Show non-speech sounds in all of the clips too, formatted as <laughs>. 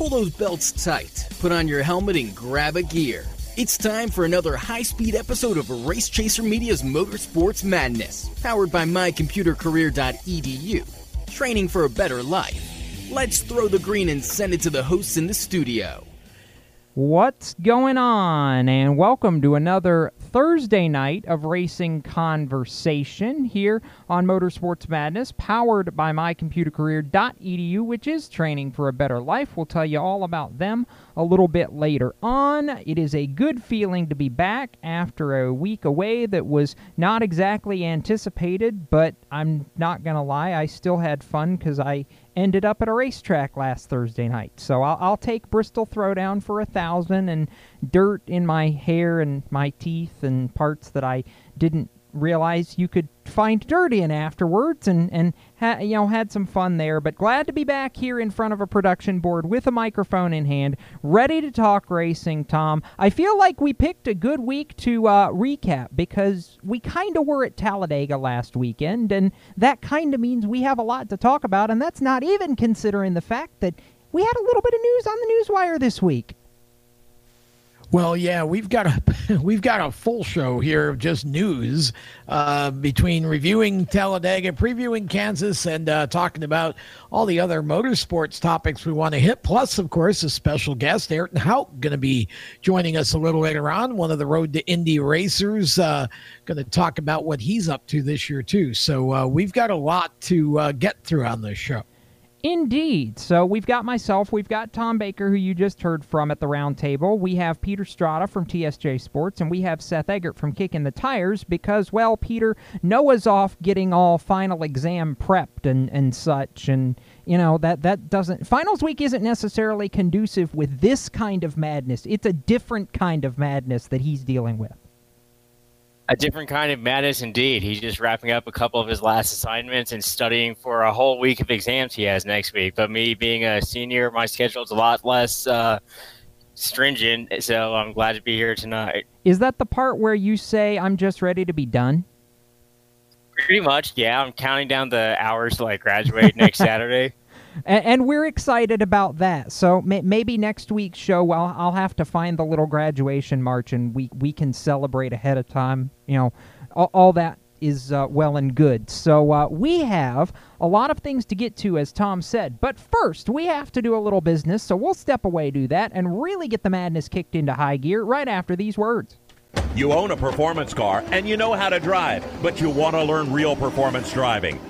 Pull those belts tight, put on your helmet, and grab a gear. It's time for another high speed episode of Race Chaser Media's Motorsports Madness, powered by mycomputercareer.edu. Training for a better life. Let's throw the green and send it to the hosts in the studio. What's going on? And welcome to another Thursday night of racing conversation here on Motorsports Madness, powered by mycomputercareer.edu, which is training for a better life. We'll tell you all about them a little bit later on. It is a good feeling to be back after a week away that was not exactly anticipated, but I'm not going to lie, I still had fun because I ended up at a racetrack last Thursday night. So I'll, I'll take Bristol Throwdown for a thousand and dirt in my hair and my teeth and parts that I didn't realize you could find dirt in afterwards and and ha- you know had some fun there but glad to be back here in front of a production board with a microphone in hand ready to talk racing tom. I feel like we picked a good week to uh, recap because we kind of were at talladega last weekend and that kind of means we have a lot to talk about and that's not even considering the fact that we had a little bit of news on the newswire this week well, yeah, we've got a <laughs> we've got a full show here of just news uh, between reviewing Talladega, previewing Kansas, and uh, talking about all the other motorsports topics we want to hit. Plus, of course, a special guest, Ayrton Houk, going to be joining us a little later on. One of the Road to Indy racers, uh, going to talk about what he's up to this year too. So uh, we've got a lot to uh, get through on this show. Indeed. So we've got myself, we've got Tom Baker, who you just heard from at the round table. We have Peter Strada from TSJ Sports, and we have Seth Eggert from Kicking the Tires because, well, Peter, Noah's off getting all final exam prepped and, and such. And, you know, that, that doesn't. Finals week isn't necessarily conducive with this kind of madness. It's a different kind of madness that he's dealing with. A different kind of madness indeed. He's just wrapping up a couple of his last assignments and studying for a whole week of exams he has next week. But me being a senior, my schedule is a lot less uh, stringent, so I'm glad to be here tonight. Is that the part where you say, I'm just ready to be done? Pretty much, yeah. I'm counting down the hours till I graduate next <laughs> Saturday and, and, we're excited about that. So may, maybe next week's show, well, I'll have to find the little graduation march, and we we can celebrate ahead of time. You know, all, all that is uh, well and good. So uh, we have a lot of things to get to, as Tom said. But first, we have to do a little business. So we'll step away, do that, and really get the madness kicked into high gear right after these words. You own a performance car and you know how to drive, but you want to learn real performance driving.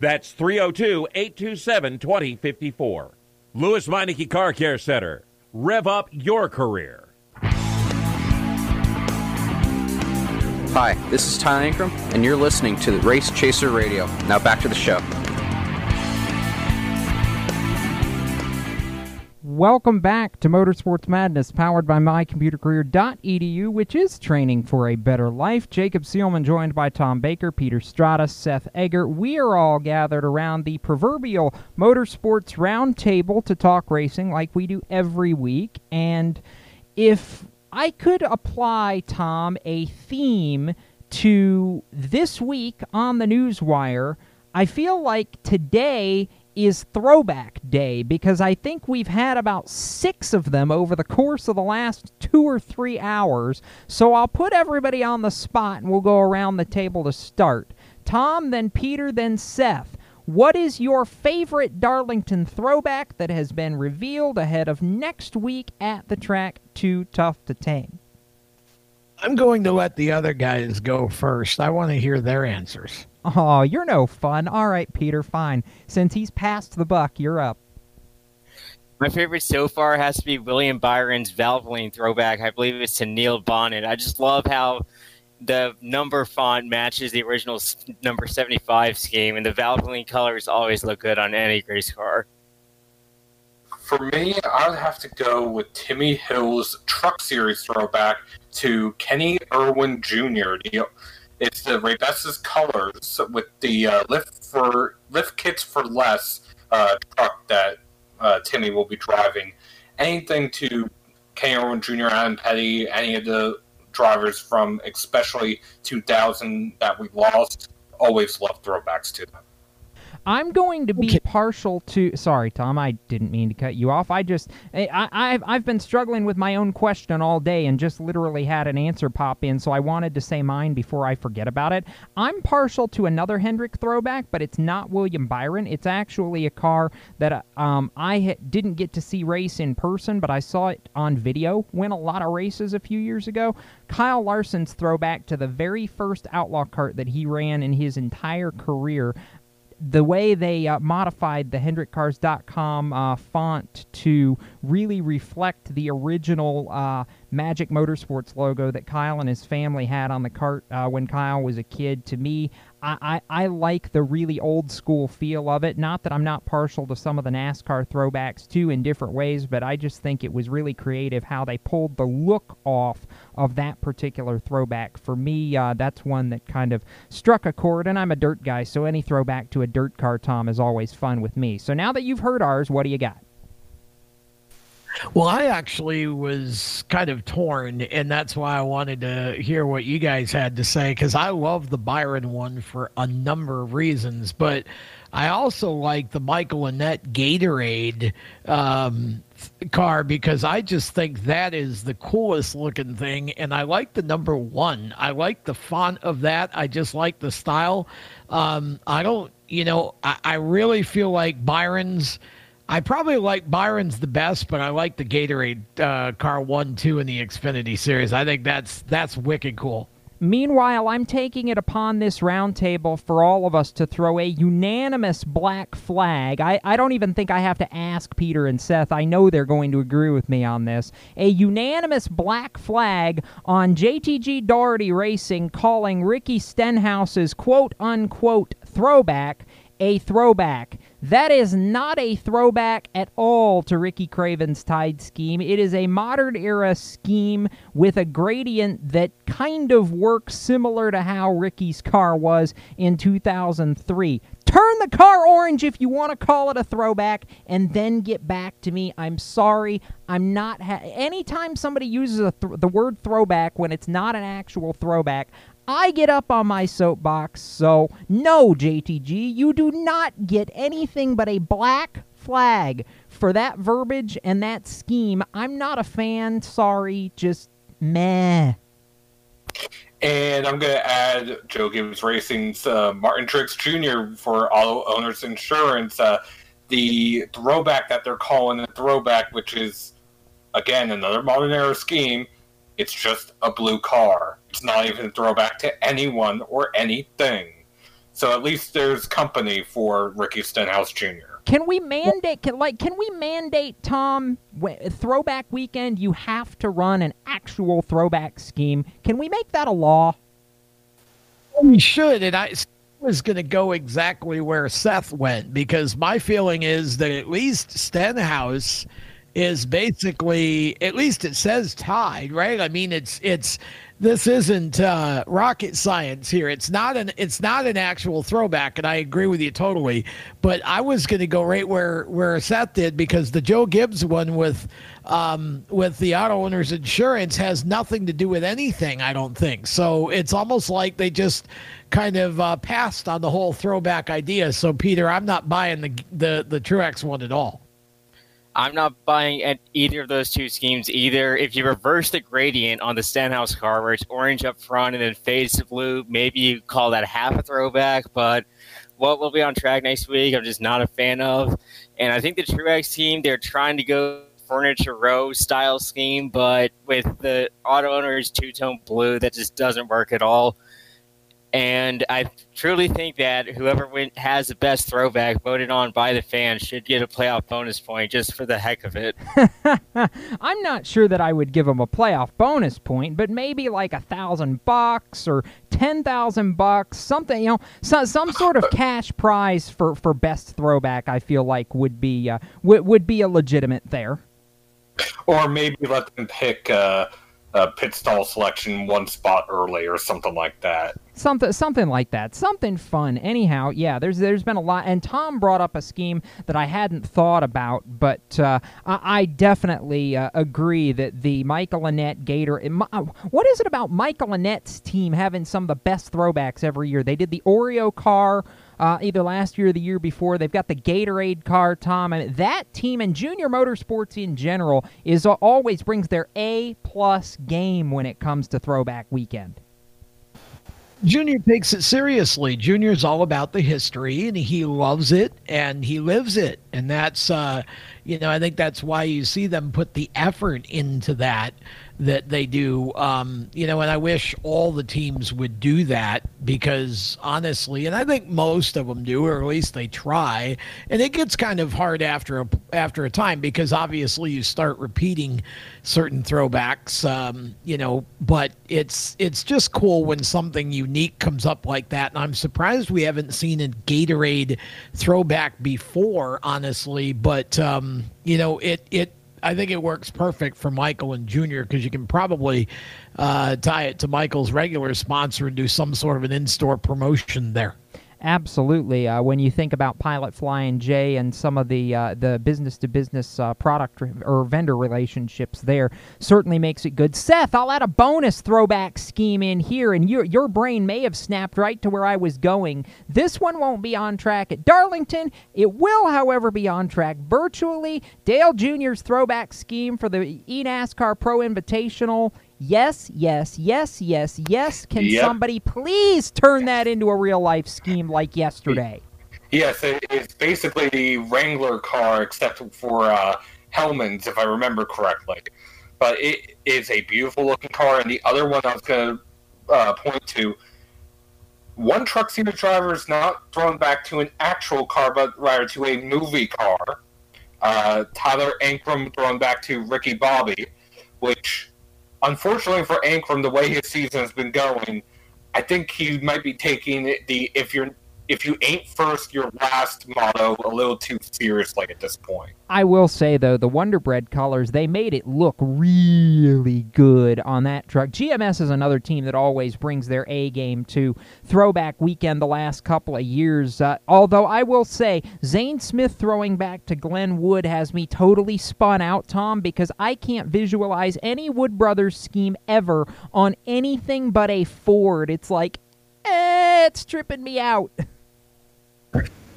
That's 302 827 2054. Lewes Meineke Car Care Center. Rev up your career. Hi, this is Ty Ankrum, and you're listening to Race Chaser Radio. Now back to the show. Welcome back to Motorsports Madness, powered by mycomputercareer.edu, which is training for a better life. Jacob Seelman joined by Tom Baker, Peter Strada, Seth Eggert. We are all gathered around the proverbial Motorsports Roundtable to talk racing like we do every week. And if I could apply, Tom, a theme to this week on the Newswire. I feel like today is Throwback Day because I think we've had about six of them over the course of the last two or three hours. So I'll put everybody on the spot and we'll go around the table to start. Tom, then Peter, then Seth. What is your favorite Darlington throwback that has been revealed ahead of next week at the track? Too tough to tame. I'm going to let the other guys go first. I want to hear their answers. Oh, you're no fun. All right, Peter, fine. Since he's passed the buck, you're up. My favorite so far has to be William Byron's Valvoline throwback. I believe it's to Neil Bonnett. I just love how the number font matches the original number 75 scheme, and the Valvoline colors always look good on any race car. For me, I would have to go with Timmy Hill's Truck Series throwback to Kenny Irwin Jr. It's the Raybestos colors with the uh, lift for lift kits for less uh, truck that uh, Timmy will be driving. Anything to Kenny Irwin Jr., Adam Petty, any of the drivers from especially 2000 that we lost. Always love throwbacks to them. I'm going to be okay. partial to. Sorry, Tom. I didn't mean to cut you off. I just, I, I've, I've been struggling with my own question all day and just literally had an answer pop in, so I wanted to say mine before I forget about it. I'm partial to another Hendrick throwback, but it's not William Byron. It's actually a car that um, I ha- didn't get to see race in person, but I saw it on video. Win a lot of races a few years ago. Kyle Larson's throwback to the very first Outlaw cart that he ran in his entire career the way they uh, modified the HendrickCars.com uh, font to really reflect the original uh, Magic Motorsports logo that Kyle and his family had on the cart uh, when Kyle was a kid, to me, I, I, I, like the really old school feel of it. Not that I'm not partial to some of the NASCAR throwbacks too in different ways, but I just think it was really creative how they pulled the look off of that particular throwback. For me, uh, that's one that kind of struck a chord, and I'm a dirt guy, so any throwback to a dirt car, Tom, is always fun with me. So now that you've heard ours, what do you got? Well, I actually was kind of torn, and that's why I wanted to hear what you guys had to say because I love the Byron one for a number of reasons, but I also like the Michael Annett Gatorade um, car because I just think that is the coolest looking thing, and I like the number one. I like the font of that. I just like the style. Um, I don't, you know, I, I really feel like Byron's I probably like Byron's the best, but I like the Gatorade uh, car one, two in the Xfinity series. I think that's that's wicked cool. Meanwhile, I'm taking it upon this roundtable for all of us to throw a unanimous black flag. I, I don't even think I have to ask Peter and Seth. I know they're going to agree with me on this. A unanimous black flag on JTG Daugherty Racing calling Ricky Stenhouse's quote unquote throwback a throwback. That is not a throwback at all to Ricky Craven's Tide scheme. It is a modern era scheme with a gradient that kind of works similar to how Ricky's car was in 2003. turn the car orange if you want to call it a throwback, and then get back to me. I'm sorry. I'm not. Ha- Anytime somebody uses th- the word throwback when it's not an actual throwback, I get up on my soapbox. So, no, JTG, you do not get anything but a black flag for that verbiage and that scheme. I'm not a fan. Sorry. Just meh. And I'm going to add Joe Gibbs Racing's uh, Martin Truex Jr. for Auto Owners Insurance. Uh, the throwback that they're calling a throwback, which is, again, another modern era scheme. It's just a blue car. It's not even a throwback to anyone or anything. So at least there's company for Ricky Stenhouse Jr. Can we mandate can, like can we mandate Tom throwback weekend you have to run an actual throwback scheme? Can we make that a law? We should and I was going to go exactly where Seth went because my feeling is that at least Stenhouse is basically at least it says Tide, right? I mean it's it's this isn't uh, rocket science here. It's not an it's not an actual throwback, and I agree with you totally. But I was going to go right where where Seth did because the Joe Gibbs one with um, with the auto owners insurance has nothing to do with anything. I don't think so. It's almost like they just kind of uh, passed on the whole throwback idea. So Peter, I'm not buying the the the Truex one at all. I'm not buying at either of those two schemes either. If you reverse the gradient on the Stenhouse car, where it's orange up front and then fades to blue, maybe you call that half a throwback. But what will be on track next week, I'm just not a fan of. And I think the Truex team, they're trying to go furniture row style scheme, but with the auto owners two tone blue, that just doesn't work at all. And I truly think that whoever win, has the best throwback voted on by the fans should get a playoff bonus point just for the heck of it. <laughs> I'm not sure that I would give them a playoff bonus point, but maybe like a thousand bucks or ten thousand bucks, something you know, so, some sort of cash prize for, for best throwback. I feel like would be uh, would would be a legitimate there. Or maybe let them pick. Uh uh, pit stall selection one spot early or something like that. Something, something like that. Something fun. Anyhow, yeah. There's, there's been a lot, and Tom brought up a scheme that I hadn't thought about, but uh, I, I, definitely uh, agree that the Michael Annett Gator. Uh, what is it about Michael Annett's team having some of the best throwbacks every year? They did the Oreo car uh, either last year or the year before. They've got the Gatorade car, Tom. Mean, that team and Junior Motorsports in general is uh, always brings their A plus game when it comes to Throwback Weekend. Junior takes it seriously. Junior's all about the history and he loves it and he lives it. And that's, uh, you know, I think that's why you see them put the effort into that that they do. Um, you know, and I wish all the teams would do that because honestly, and I think most of them do, or at least they try. And it gets kind of hard after a, after a time because obviously you start repeating certain throwbacks. Um, you know, but it's it's just cool when something unique comes up like that. And I'm surprised we haven't seen a Gatorade throwback before, honestly. But um, you know, it it I think it works perfect for Michael and Junior because you can probably uh, tie it to Michael's regular sponsor and do some sort of an in-store promotion there. Absolutely. Uh, when you think about Pilot Flying J and some of the uh, the business to business uh, product or vendor relationships there, certainly makes it good. Seth, I'll add a bonus throwback scheme in here, and your your brain may have snapped right to where I was going. This one won't be on track at Darlington. It will, however, be on track virtually. Dale Jr.'s throwback scheme for the eNASCAR Pro Invitational Yes, yes, yes, yes, yes. Can yep. somebody please turn that into a real life scheme like yesterday? Yes, it's basically the Wrangler car except for uh, Hellmann's, if I remember correctly. But it is a beautiful looking car. And the other one I was going to uh, point to one truck series driver is not thrown back to an actual car, but rather to a movie car. Uh, Tyler Ankrum thrown back to Ricky Bobby, which unfortunately for Ankrum, the way his season has been going, I think he might be taking the if you're if you ain't first, your last motto a little too serious like at this point. I will say though, the Wonder Bread colors they made it look really good on that truck. GMS is another team that always brings their A game to Throwback Weekend the last couple of years. Uh, although I will say, Zane Smith throwing back to Glen Wood has me totally spun out, Tom, because I can't visualize any Wood Brothers scheme ever on anything but a Ford. It's like, eh, it's tripping me out. <laughs>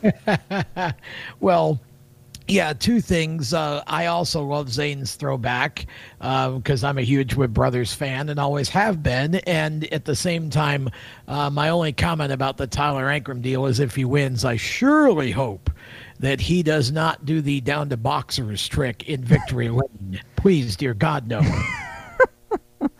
<laughs> well, yeah, two things. Uh, I also love Zane's throwback because uh, I'm a huge Wood Brothers fan and always have been. And at the same time, uh, my only comment about the Tyler Ankrum deal is if he wins, I surely hope that he does not do the down to boxers trick in victory lane. Please, dear God, no. <laughs>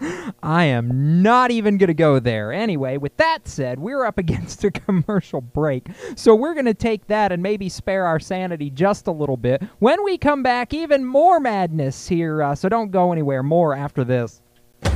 <laughs> I am not even going to go there. Anyway, with that said, we're up <laughs> against a commercial break. So we're going to take that and maybe spare our sanity just a little bit. When we come back, even more madness here. Uh, so don't go anywhere. More after this.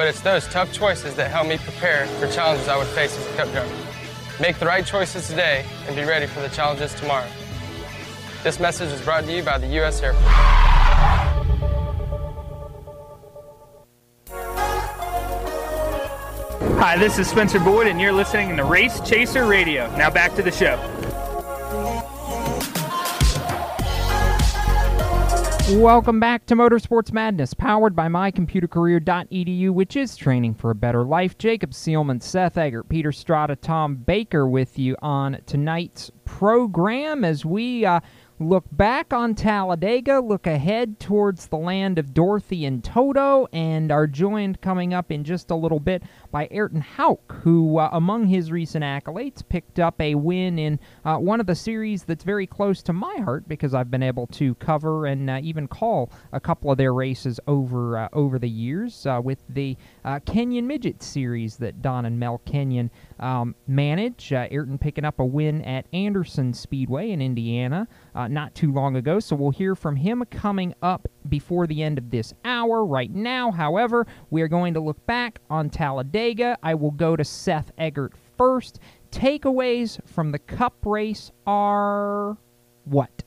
but it's those tough choices that help me prepare for challenges I would face as a cup driver. Make the right choices today and be ready for the challenges tomorrow. This message is brought to you by the U.S. Air Force. Hi, this is Spencer Boyd, and you're listening to Race Chaser Radio. Now back to the show. Welcome back to Motorsports Madness, powered by mycomputercareer.edu, which is training for a better life. Jacob Seelman, Seth Eggert, Peter Strada, Tom Baker with you on tonight's program as we uh, look back on Talladega, look ahead towards the land of Dorothy and Toto, and are joined coming up in just a little bit by Ayrton Houk, who, uh, among his recent accolades, picked up a win in uh, one of the series that's very close to my heart because I've been able to cover and uh, even call a couple of their races over uh, over the years uh, with the uh, Kenyon Midget Series that Don and Mel Kenyon um, manage. Ayrton picking up a win at Anderson Speedway in Indiana not too long ago, so we'll hear from him coming up before the end of this hour. Right now, however, we are going to look back on Talladega. I will go to Seth Eggert first. Takeaways from the Cup race are what?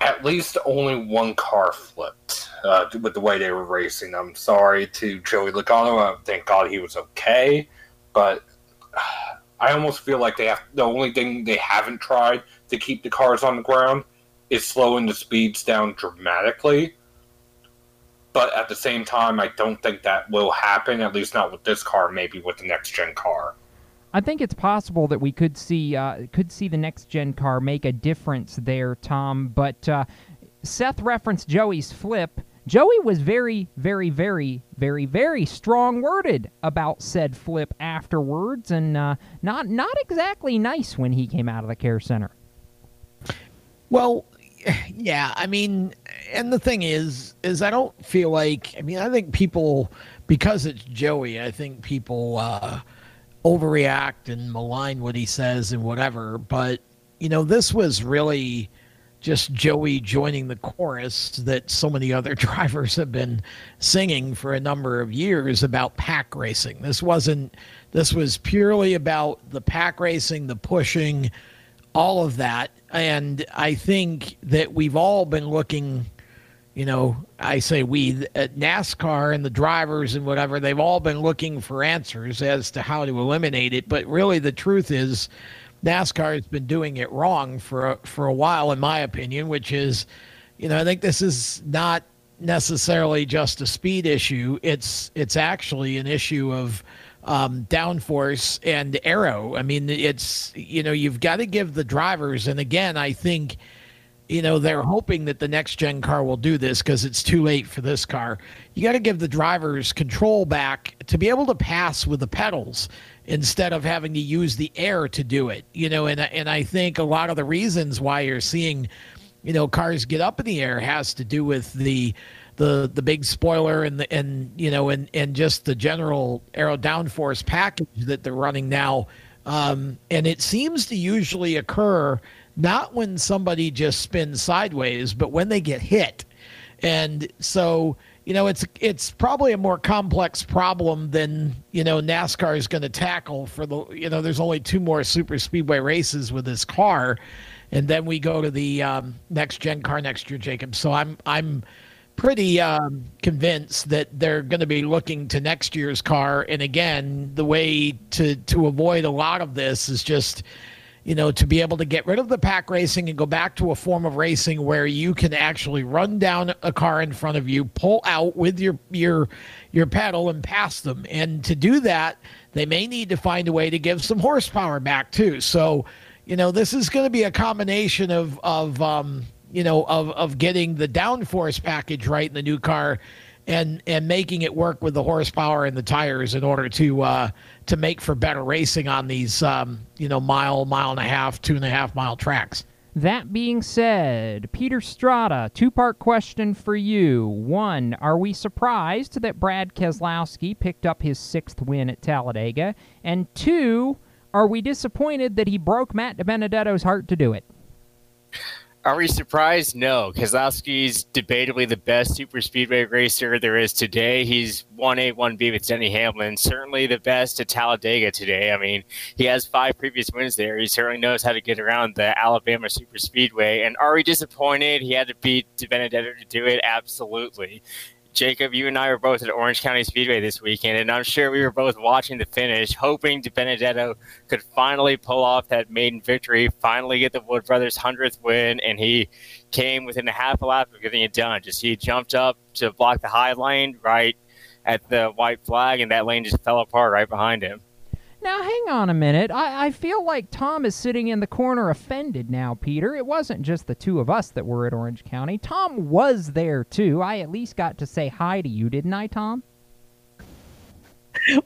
At least only one car flipped uh, with the way they were racing. I'm sorry to Joey Logano. Thank God he was okay, but <sighs> I almost feel like they have the only thing they haven't tried to keep the cars on the ground is slowing the speeds down dramatically. But at the same time, I don't think that will happen. At least not with this car. Maybe with the next gen car. I think it's possible that we could see uh, could see the next gen car make a difference there, Tom. But uh, Seth referenced Joey's flip. Joey was very, very, very, very, very strong worded about said flip afterwards, and uh, not not exactly nice when he came out of the care center. Well, <sighs> yeah, I mean, and the thing is, is I don't feel like. I mean, I think people because it's Joey. I think people uh, overreact and malign what he says and whatever. But you know, this was really just Joey joining the chorus that so many <laughs> other drivers have been singing for a number of years about pack racing. This wasn't. This was purely about the pack racing, the pushing, all of that and I think that we've all been looking, you know, I say we, at uh, NASCAR and the drivers and whatever, they've all been looking for answers as to how to eliminate it. But really, the truth is, NASCAR has been doing it wrong for a, for a while, in my opinion. Which is, you know, I think this is not necessarily just a speed issue. It's it's actually an issue of um, downforce and aero. I mean, it's, you know, you've got to give the drivers, and again, I think, you know, they're hoping that the next gen car will do this because it's too late for this car. You got to give the drivers control back to be able to pass with the pedals instead of having to use the air to do it. You know, and and I think a lot of the reasons why you're seeing, you know, cars get up in the air has to do with the the the big spoiler and the and you know and and just the general aero downforce package that they're running now. Um, and it seems to usually occur not when somebody just spins sideways but when they get hit. And so you know it's it's probably a more complex problem than you know NASCAR is going to tackle for the you know there's only two more super speedway races with this car and then we go to the um, next gen car next year Jacob. So I'm I'm pretty um, convinced that they're going to be looking to next year's car. And again, the way to to avoid a lot of this is just you know to be able to get rid of the pack racing and go back to a form of racing where you can actually run down a car in front of you pull out with your your your pedal and pass them and to do that they may need to find a way to give some horsepower back too so you know this is going to be a combination of of um, you know, of of getting the downforce package right in the new car, and and making it work with the horsepower and the tires in order to uh, to make for better racing on these um, you know mile mile and a half two and a half mile tracks. That being said, Peter Strada, two part question for you. One, are we surprised that Brad Keselowski picked up his sixth win at Talladega? And two, are we disappointed that he broke Matt DiBenedetto's heart to do it? Are we surprised? No. Keselowski's debatably the best super speedway racer there is today. He's 1A, 1B with Denny Hamlin. Certainly the best at Talladega today. I mean, he has five previous wins there. He certainly knows how to get around the Alabama super speedway. And are we disappointed he had to beat DiBenedetto to do it? Absolutely. Jacob, you and I were both at Orange County Speedway this weekend, and I'm sure we were both watching the finish, hoping DiBenedetto could finally pull off that maiden victory, finally get the Wood Brothers' 100th win, and he came within a half a lap of getting it done. Just he jumped up to block the high lane right at the white flag, and that lane just fell apart right behind him. Now, hang on a minute. I, I feel like Tom is sitting in the corner offended now, Peter. It wasn't just the two of us that were at Orange County. Tom was there, too. I at least got to say hi to you, didn't I, Tom?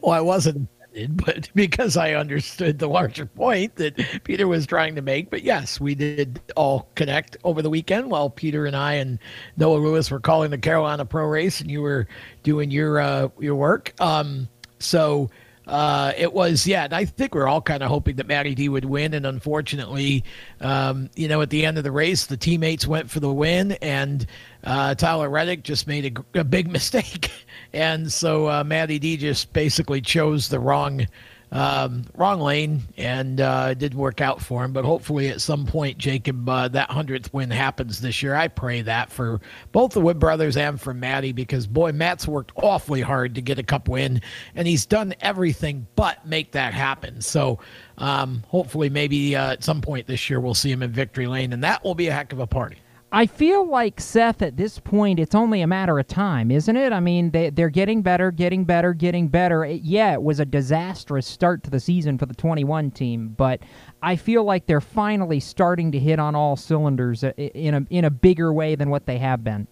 Well, I wasn't offended, but <laughs> because I understood the larger point that Peter was trying to make. But yes, we did all connect over the weekend while Peter and I and Noah Lewis were calling the Carolina Pro Race and you were doing your uh, your work. Um, so uh, it was, yeah, and I think we are all kind of hoping that Matty D would win. And unfortunately, um, you know, at the end of the race, the teammates went for the win, and uh, Tyler Reddick just made a, a big <laughs> mistake. and so uh, Matty D just basically chose the wrong um, wrong lane, and uh, it didn't work out for him. But hopefully, at some point, Jacob, uh, that hundredth win happens this year. I pray that for both the Wood brothers and for Matty, because boy, Matt's worked awfully hard to get a Cup win, and he's done everything but make that happen. So, um, hopefully, maybe uh, at some point this year, we'll see him in victory lane, and that will be a heck of a party. I feel like Seth at this point, it's only a matter of time, isn't it? I mean, they, they're getting better, getting better, getting better. It, yeah, it was a disastrous start to the season for the 21 team, but I feel like they're finally starting to hit on all cylinders in a, in a bigger way than what they have been.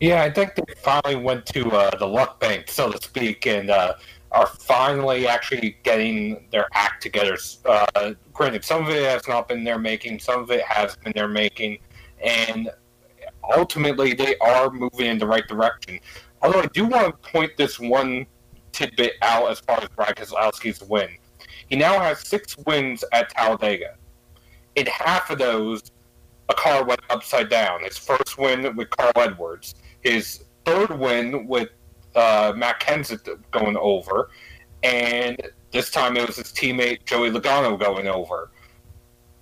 Yeah, I think they finally went to uh, the luck bank, so to speak, and uh, are finally actually getting their act together. Uh, granted, some of it has not been their making, some of it has been their making and ultimately they are moving in the right direction. Although I do want to point this one tidbit out as far as Brad Keselowski's win. He now has six wins at Talladega. In half of those, a car went upside down. His first win with Carl Edwards, his third win with uh, Matt Kenseth going over, and this time it was his teammate Joey Logano going over.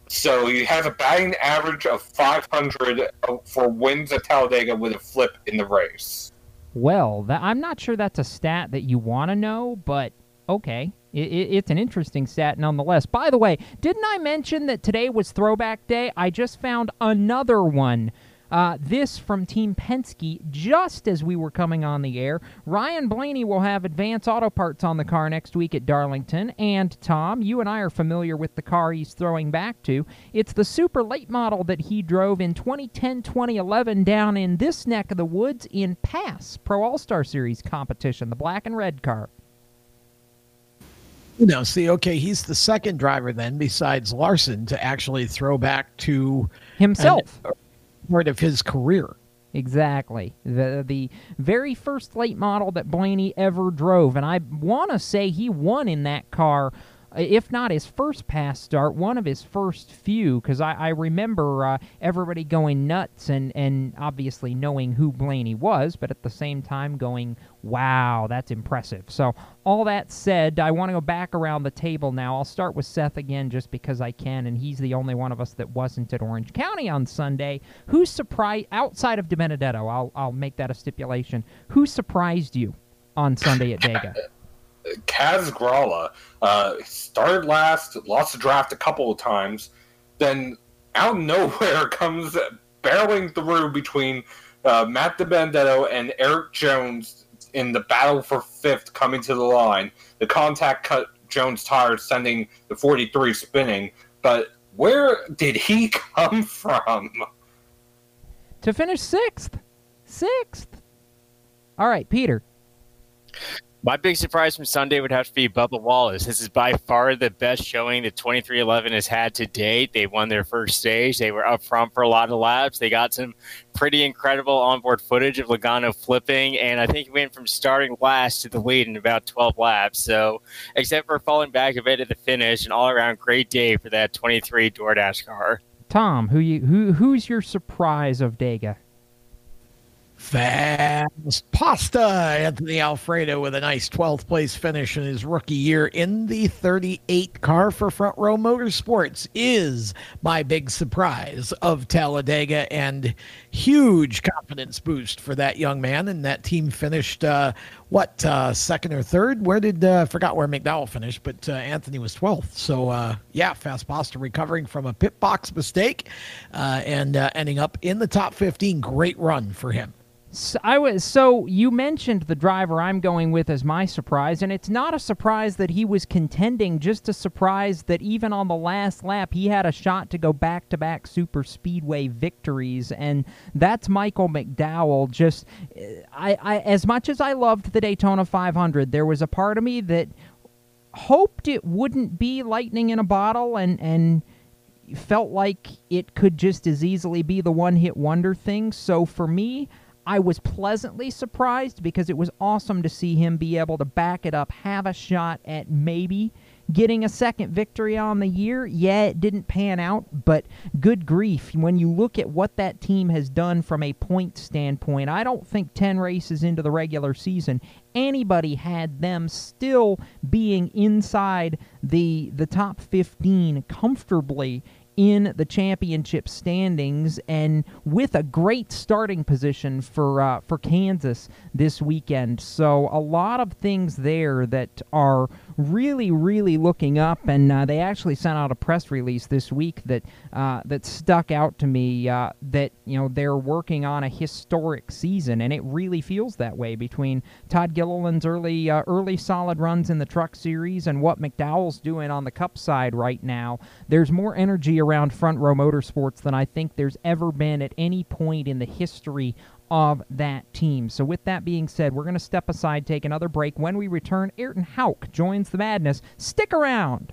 So he has a batting average of 500 uh, for wins at Talladega with a flip in the race. Well, that, I'm not sure that's a stat that you want to know, but okay. It, it, it's an interesting stat nonetheless. By the way, didn't I mention that today was Throwback Day? I just found another one uh, this from Team Penske just as we were coming on the air. Ryan Blaney will have Advance Auto Parts on the car next week at Darlington. And Tom, you and I are familiar with the car he's throwing back to. It's the super late model that he drove in 2010 2011 down in this neck of the woods in PASS Pro All Star Series competition, the black and red car. You know, see, okay, he's the second driver then, besides Larson, to actually throw back to himself. An, part of his career. Exactly. The the very first late model that Blaney ever drove and I want to say he won in that car if not his first PASS start, one of his first few, because I, I, remember uh, everybody going nuts and, and obviously knowing who Blaney was, but at the same time going, wow, that's impressive. So, all that said, I want to go back around the table now. I'll start with Seth again just because I can, and he's the only one of us that wasn't at Orange County on Sunday. Who surprised, outside of DiBenedetto, I'll, I'll make that a stipulation, who surprised you on Sunday at Dega? <laughs> Kaz Grala uh, started last, lost the draft a couple of times, then out of nowhere <laughs> comes barreling through between uh, Matt DiBenedetto and Erik Jones in the battle for fifth coming to the line. The contact cut Jones' tires, sending the 43 spinning. But where did he <laughs> come from? To finish sixth. Sixth. All right, Peter. My big surprise from Sunday would have to be Bubba Wallace. This is by far the best showing that 2311 has had to date. They won their first stage. They were up front for a lot of laps. They got some pretty incredible onboard footage of Logano flipping, and I think he went from starting last to the lead in about 12 laps. So, except for falling back a bit at the finish, an all-around great day for that 23 DoorDash car. Tom, who you who who's your surprise of Dega? Fast pasta. Anthony Alfredo with a nice 12th place finish in his rookie year in the 38 car for Front Row Motorsports is my big surprise of Talladega and huge confidence boost for that young man. And that team finished, uh, what, uh, second or third? Where did, uh, forgot where McDowell finished, but uh, Anthony was 12th. So, uh, yeah, Fast Pasta recovering from a pit box mistake uh, and uh, ending up in the top 15. Great run for him. So I was so you mentioned the driver I'm going with as my surprise, and it's not a surprise that he was contending. Just a surprise that even on the last lap he had a shot to go back to back super speedway victories, and that's Michael McDowell. Just eh, I, I as much as I loved the Daytona 500, there was a part of me that hoped it wouldn't be lightning in a bottle, and and felt like it could just as easily be the one hit wonder thing. So for me. I was pleasantly surprised because it was awesome to see him be able to back it up, have a shot at maybe getting a second victory on the year. Yeah, it didn't pan out, but good grief. When you look at what that team has done from a point standpoint, I don't think 10 races into the regular season anybody had them still being inside the the top 15 comfortably in the championship standings and with a great starting position for uh, for Kansas this weekend. So a lot of things there that are really, really looking up. And uh, they actually sent out a press release this week that uh, that stuck out to me. Uh, that you know they're working on a historic season, and it really feels that way between Todd Gilliland's early uh, early solid runs in the Truck Series and what McDowell's doing on the Cup side right now. There's more energy around Front Row Motorsports than I think there's ever been at any point in the history of that team. So, with that being said, we're going to step aside, take another break. When we return, Ayrton Houk joins the madness. Stick around.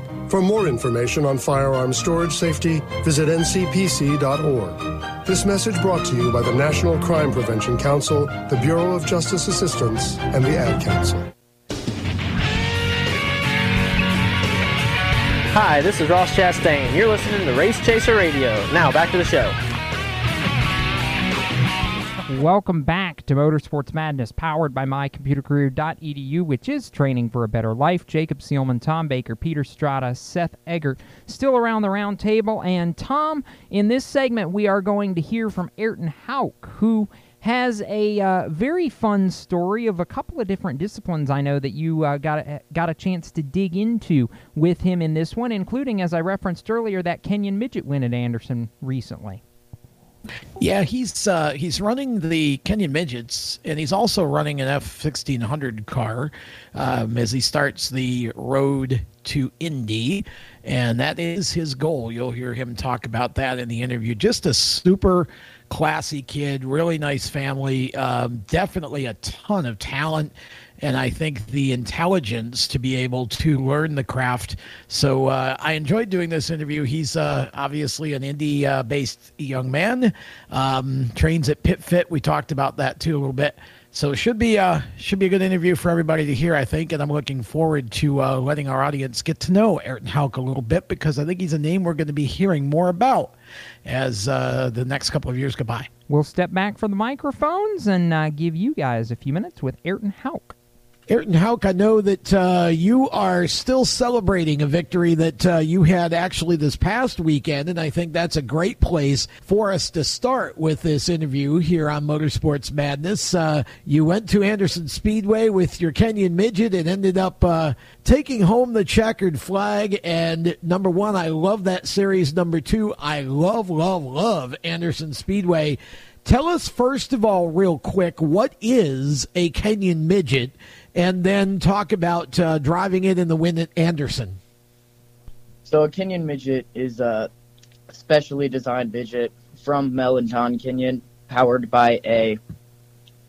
For more information on firearm storage safety, visit ncpc.org. This message brought to you by the National Crime Prevention Council, the Bureau of Justice Assistance, and the Ad Council. Hi, this is Ross Chastain. You're listening to Race Chaser Radio. Now, back to the show. Welcome back to Motorsports Madness, powered by mycomputercareer.edu, which is training for a better life. Jacob Seelman, Tom Baker, Peter Strada, Seth Eggert, still around the round table. And Tom, in this segment, we are going to hear from Ayrton Houk, who has a uh, very fun story of a couple of different disciplines. I know that you uh, got a, got a chance to dig into with him in this one, including, as I referenced earlier, that Kenyon midget win at Anderson recently. Yeah, he's uh, he's running the Kenyon Midgets, and he's also running an F sixteen hundred car um, as he starts the road to Indy, and that is his goal. You'll hear him talk about that in the interview. Just a super classy kid, really nice family, um, definitely a ton of talent and I think the intelligence to be able to learn the craft. So uh, I enjoyed doing this interview. He's uh, obviously an Indy uh, based young man, um, trains at Pit Fit. We talked about that too a little bit. So it should be uh, should be a good interview for everybody to hear, I think, and I'm looking forward to uh, letting our audience get to know Ayrton Houk a little bit because I think he's a name we're going to be hearing more about as uh, the next couple of years go by. We'll step back from the microphones and uh, give you guys a few minutes with Ayrton Houk. Ayrton Houk, I know that uh, you are still celebrating a victory that uh, you had actually this past weekend, and I think that's a great place for us to start with this interview here on Motorsports Madness. Uh, you went to Anderson Speedway with your Kenyon Midget and ended up uh, taking home the checkered flag. And number one, I love that series. Number two, I love, love, love Anderson Speedway. Tell us, first of all, real quick, what is a Kenyon Midget? And then talk about uh, driving it in the wind at Anderson. So a Kenyon midget is a specially designed midget from Mel and John Kenyon, powered by a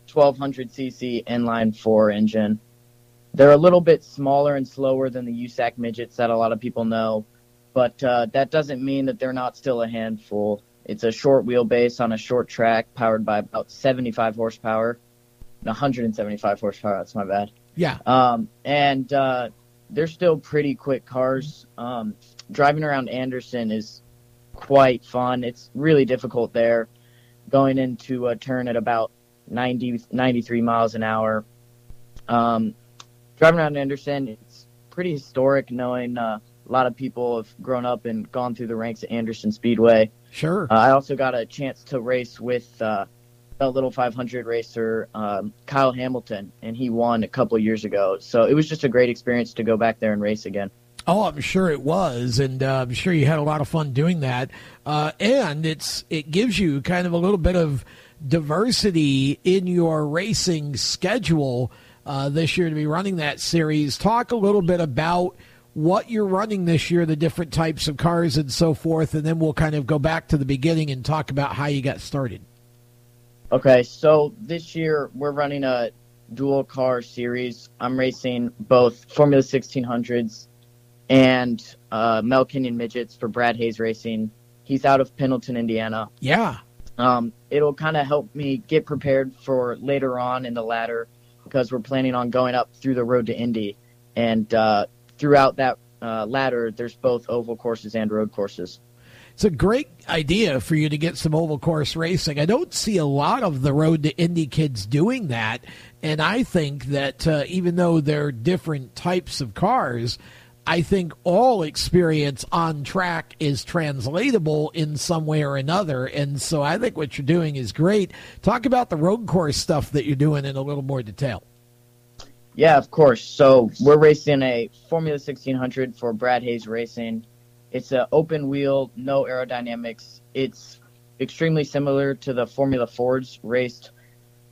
1200cc inline four engine. They're a little bit smaller and slower than the USAC midgets that a lot of people know, but uh, that doesn't mean that they're not still a handful. It's a short wheelbase on a short track, powered by about 75 horsepower 175 horsepower. That's my bad. Yeah. Um, and uh, they're still pretty quick cars. Um, driving around Anderson is quite fun. It's really difficult there, going into a turn at about 90, 93 miles an hour. Um, driving around Anderson, it's pretty historic knowing uh, a lot of people have grown up and gone through the ranks at Anderson Speedway. Sure. Uh, I also got a chance to race with uh, a little 500 racer, um, Kyle Hamilton, and he won a couple years ago. So it was just a great experience to go back there and race again. Oh, I'm sure it was, and uh, I'm sure you had a lot of fun doing that. Uh, and it's it gives you kind of a little bit of diversity in your racing schedule uh, this year to be running that series. Talk a little bit about what you're running this year, the different types of cars and so forth, and then we'll kind of go back to the beginning and talk about how you got started. Okay, so this year we're running a dual car series. I'm racing both Formula 1600s and uh, Mel Kenyon midgets for Brad Hayes Racing. He's out of Pendleton, Indiana. Yeah. Um, it'll kind of help me get prepared for later on in the ladder because we're planning on going up through the road to Indy. And uh, throughout that uh, ladder, there's both oval courses and road courses it's a great idea for you to get some oval course racing. I don't see a lot of the road to Indy kids doing that, and I think that uh, even though they're different types of cars, I think all experience on track is translatable in some way or another. And so I think what you're doing is great. Talk about the road course stuff that you're doing in a little more detail. Yeah, of course. So we're racing a Formula 1600 for Brad Hayes Racing. It's an open wheel, no aerodynamics. It's extremely similar to the Formula Fords raced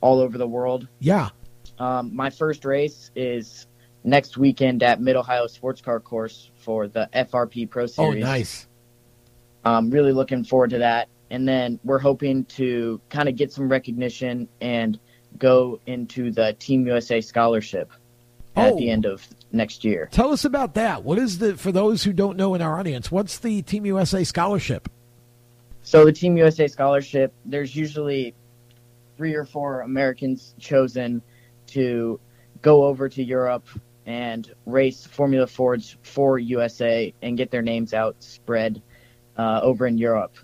all over the world. Yeah. Um, my first race is next weekend at Mid Ohio Sports Car Course for the FRP Pro oh, Series. Oh, nice. I'm really looking forward to that. And then we're hoping to kind of get some recognition and go into the Team USA scholarship at oh. the end of next year. Tell us about that. What is the for those who don't know in our audience? What's the Team USA scholarship? So the Team USA scholarship, there's usually three or four Americans chosen to go over to Europe and race Formula Fords for USA and get their names out spread uh, over in Europe.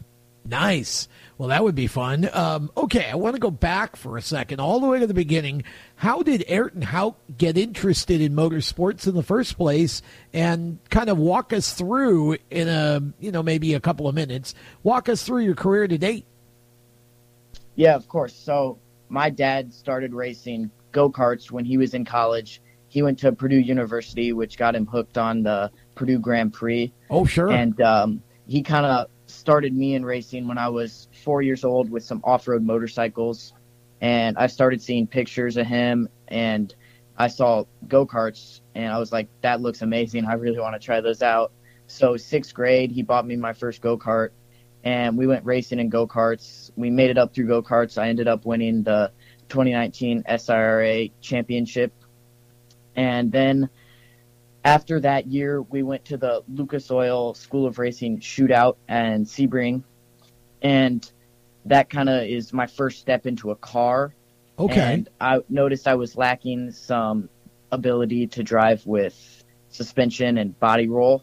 Nice. Well, that would be fun. Um, okay, I want to go back for a second, all the way to the beginning. How did Ayrton Houk get interested in motorsports in the first place? And kind of walk us through in a, you know, maybe a couple of minutes. Walk us through your career to date. Yeah, of course. So my dad started racing go karts when he was in college. He went to Purdue University, which got him hooked on the Purdue Grand Prix. Oh, sure. And um, he kind of started me in racing when I was four years old with some off road motorcycles. And I started seeing pictures of him and I saw go karts and I was like, that looks amazing. I really want to try those out. So, sixth grade, he bought me my first go kart and we went racing in go karts. We made it up through go karts. I ended up winning the 2019 SIRA championship. And then after that year, we went to the Lucas Oil School of Racing shootout and Sebring, and that kind of is my first step into a car. Okay. And I noticed I was lacking some ability to drive with suspension and body roll,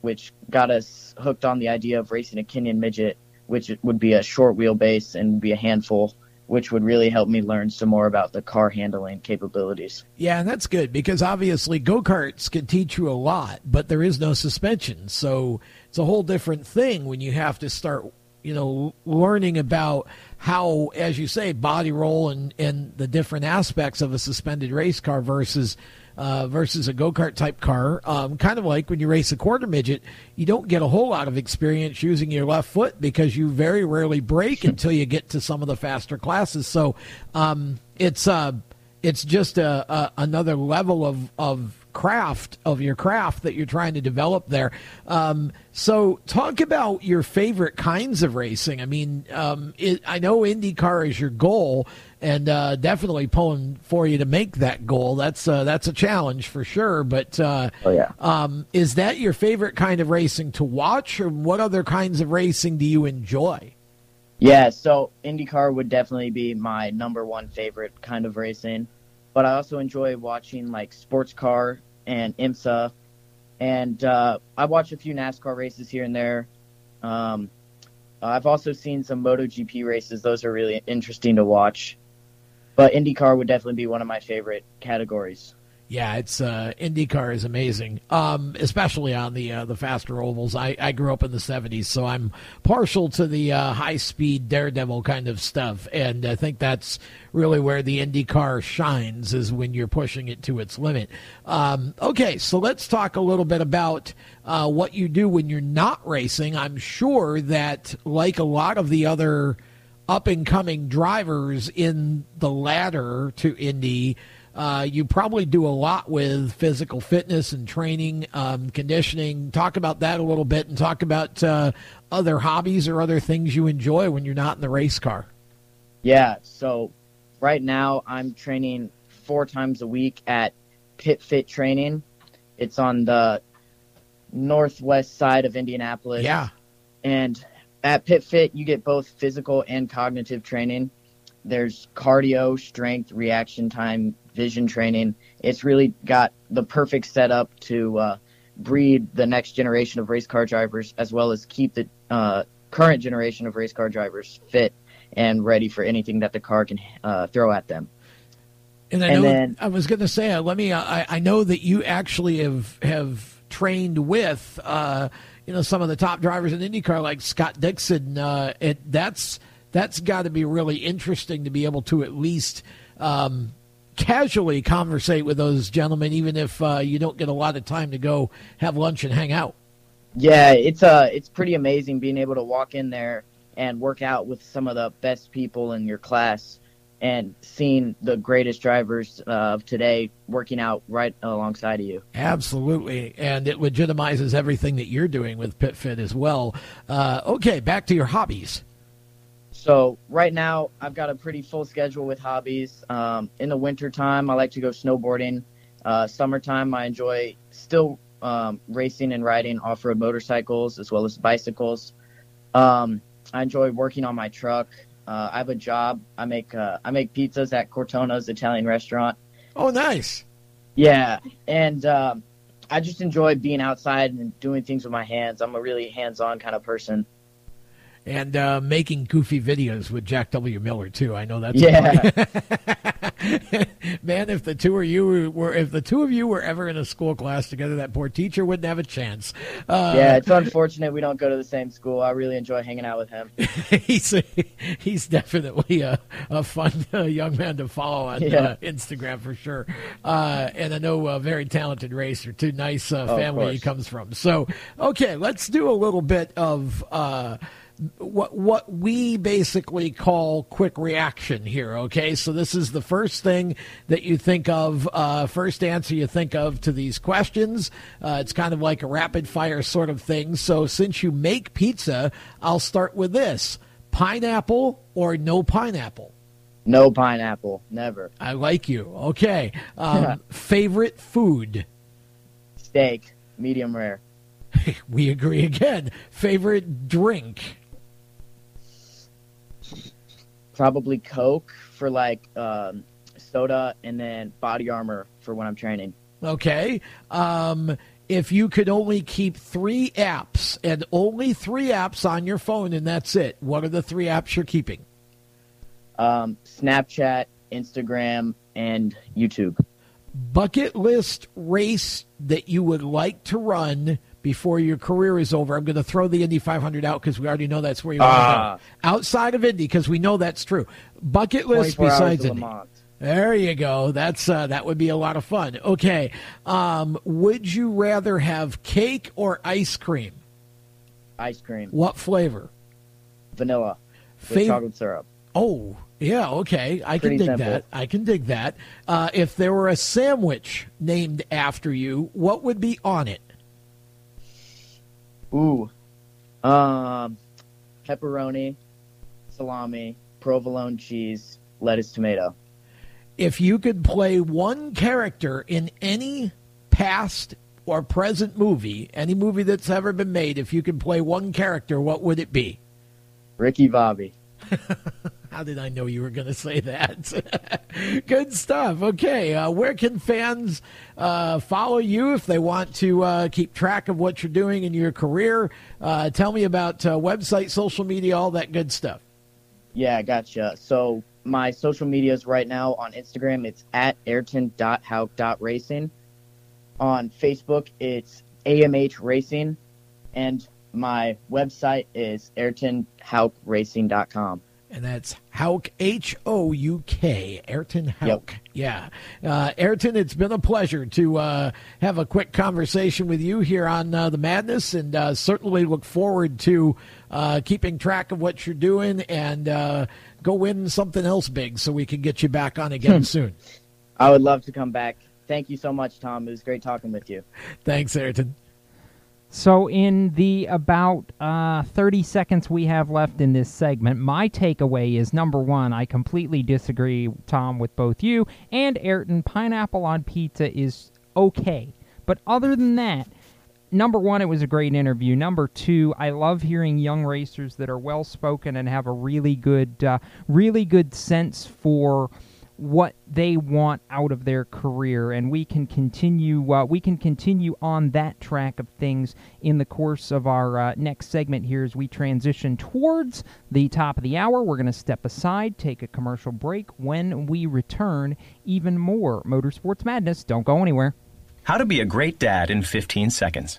which got us hooked on the idea of racing a Kenyon midget, which would be a short wheelbase and be a handful which would really help me learn some more about the car handling capabilities. Yeah, and that's good because obviously go karts can teach you a lot, but there is no suspension. So it's a whole different thing when you have to start, you know, learning about how, as you say, body roll and, and the different aspects of a suspended race car versus uh, versus a go kart type car. Um, kind of like when you race a quarter midget, you don't get a whole lot of experience using your left foot because you very rarely brake until you get to some of the faster classes. So um, it's uh, it's just a, a, another level of of craft of your craft that you're trying to develop there. Um, so, talk about your favorite kinds of racing. I mean, um, it, I know IndyCar is your goal, and uh, definitely pulling for you to make that goal. That's uh, that's a challenge for sure. But uh, oh yeah, um, is that your favorite kind of racing to watch, or what other kinds of racing do you enjoy? Yeah, so IndyCar would definitely be my number one favorite kind of racing but I also enjoy watching like sports car and IMSA, and uh, I watch a few NASCAR races here and there. Um, I've also seen some MotoGP races; those are really interesting to watch. But IndyCar would definitely be one of my favorite categories. Yeah, it's uh, IndyCar is amazing, um, especially on the uh, the faster ovals. I, I grew up in the '70s, so I'm partial to the uh, high speed daredevil kind of stuff, and I think that's really where the IndyCar shines is when you're pushing it to its limit. Um, okay, so let's talk a little bit about uh, what you do when you're not racing. I'm sure that, like a lot of the other up and coming drivers in the ladder to Indy. Uh, you probably do a lot with physical fitness and training, um, conditioning. Talk about that a little bit and talk about uh, other hobbies or other things you enjoy when you're not in the race car. Yeah, so right now I'm training four times a week at Pit Fit Training. It's on the northwest side of Indianapolis. Yeah. And at Pit Fit, you get both physical and cognitive training. There's cardio, strength, reaction time, vision training. It's really got the perfect setup to uh, breed the next generation of race car drivers, as well as keep the uh, current generation of race car drivers fit and ready for anything that the car can uh, throw at them. And I and know then, I was going to say, uh, let me. Uh, I, I know that you actually have have trained with uh, you know some of the top drivers in IndyCar, like Scott Dixon. Uh, it, that's that's got to be really interesting to be able to at least um, casually conversate with those gentlemen, even if uh, you don't get a lot of time to go have lunch and hang out. Yeah, it's uh, it's pretty amazing being able to walk in there and work out with some of the best people in your class and seeing the greatest drivers uh, of today working out right alongside of you. Absolutely. And it legitimizes everything that you're doing with PitFit as well. Uh, okay, back to your hobbies. So right now, I've got a pretty full schedule with hobbies. Um, in the wintertime, I like to go snowboarding. Uh, summertime, I enjoy still um, racing and riding off-road motorcycles as well as bicycles. Um, I enjoy working on my truck. Uh, I have a job. I make uh, I make pizzas at Cortona's Italian restaurant. Oh, nice. Yeah, and um, I just enjoy being outside and doing things with my hands. I'm a really hands-on kind of person. And uh, making goofy videos with Jack W. Miller too. I know that's Yeah. <laughs> Man, if the two of you were if the two of you were ever in a school class together, that poor teacher wouldn't have a chance. Uh, yeah, it's <laughs> unfortunate we don't go to the same school. I really enjoy hanging out with him. <laughs> he's he's definitely a, a fun uh, young man to follow on Yeah. uh, Instagram for sure. Uh, and I know a very talented racer, too. Nice uh, Oh, family he comes from. So, okay, let's do a little bit of. What what we basically call quick reaction here. Okay, so this is the first thing that you think of, uh, first answer you think of to these questions. Uh, it's kind of like a rapid fire sort of thing. So since you make pizza, I'll start with this: pineapple or no pineapple. No pineapple, never. I like you. Okay, um, <laughs> favorite food. Steak, medium rare. <laughs> We agree again. Favorite drink. Probably Coke for like um, soda, and then Body Armor for when I'm training. Okay. Um, if you could only keep three apps and only three apps on your phone and that's it, what are the three apps you're keeping? Um, Snapchat, Instagram, and YouTube. Bucket list race that you would like to run before your career is over. I'm going to throw the Indy 500 out because we already know that's where you want Ah. to go. Outside of Indy, because we know that's true. Bucket list besides Indy. There you go. That's uh, that would be a lot of fun. Okay, um, would you rather have cake or ice cream? Ice cream. What flavor? Vanilla. With Fav- chocolate syrup. Oh, yeah. Okay, I Pretty can dig simple. that. I can dig that. Uh, if there were a sandwich named after you, what would be on it? Ooh. Um, pepperoni, salami, provolone cheese, lettuce, tomato. If you could play one character in any past or present movie, any movie that's ever been made, if you could play one character, what would it be? Ricky Bobby. <laughs> How did I know you were going to say that? <laughs> Good stuff. Okay, uh, where can fans uh, follow you if they want to uh, keep track of what you're doing in your career? Uh, tell me about uh, website, social media, all that good stuff. Yeah, gotcha. So my social medias right now on Instagram, it's at ayrton.houk.racing. On Facebook, it's AMH Racing. And my website is ayrtonhoukracing.com. And that's Houk, H O U K, Ayrton Houk. Yeah. Uh, Ayrton, it's been a pleasure to uh, have a quick conversation with you here on uh, The Madness, and uh, certainly look forward to uh, keeping track of what you're doing and uh, go win something else big so we can get you back on again soon. I would love to come back. Thank you so much, Tom. It was great talking with you. Thanks, Ayrton. So, in the about uh, 30 seconds we have left in this segment, my takeaway is number one, I completely disagree, Tom, with both you and Ayrton. Pineapple on pizza is okay. But other than that, number one, it was a great interview. Number two, I love hearing young racers that are well spoken and have a really good, uh, really good sense for what they want out of their career and we can continue uh, we can continue on that track of things in the course of our uh, next segment here as we transition towards the top of the hour. We're going to step aside take a commercial break. When we return even more motorsports madness. Don't go anywhere. How to be a great dad in 15 seconds.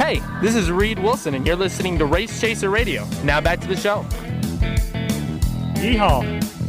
Hey, this is Reed Wilson, and you're listening to Race Chaser Radio. Now back to the show. Yeehaw.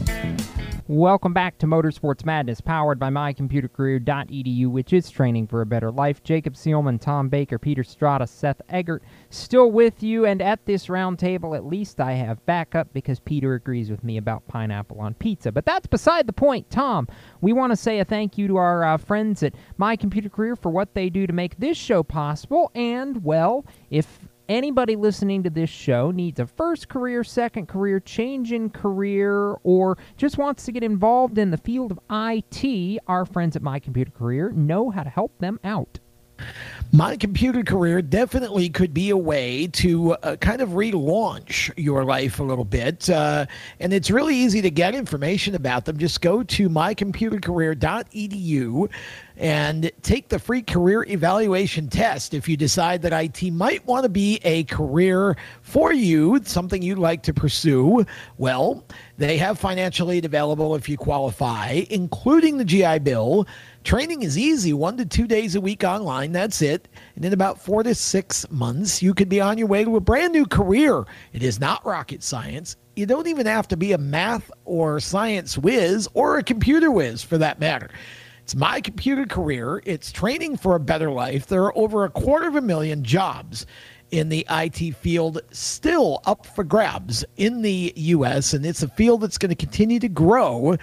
Welcome back to Motorsports Madness, powered by mycomputercareer.edu, which is training for a better life. Jacob Seelman, Tom Baker, Peter Strada, Seth Eggert, still with you. And at this round table, at least I have backup because Peter agrees with me about pineapple on pizza. But that's beside the point. Tom, we want to say a thank you to our uh, friends at My Computer Career for what they do to make this show possible. And, well, if anybody listening to this show needs a first career, second career, change in career, or just wants to get involved in the field of IT, our friends at My Computer Career know how to help them out. My computer career definitely could be a way to uh, kind of relaunch your life a little bit. Uh, and it's really easy to get information about them. Just go to mycomputercareer.edu and take the free career evaluation test if you decide that IT might want to be a career for you, something you'd like to pursue. Well, they have financial aid available if you qualify, including the GI Bill. Training is easy, one to two days a week online. That's it. And in about four to six months, you could be on your way to a brand new career. It is not rocket science. You don't even have to be a math or science whiz or a computer whiz for that matter. It's my computer career. It's training for a better life. There are over a quarter of a million jobs in the IT field still up for grabs in the U.S., and it's a field that's going to continue to grow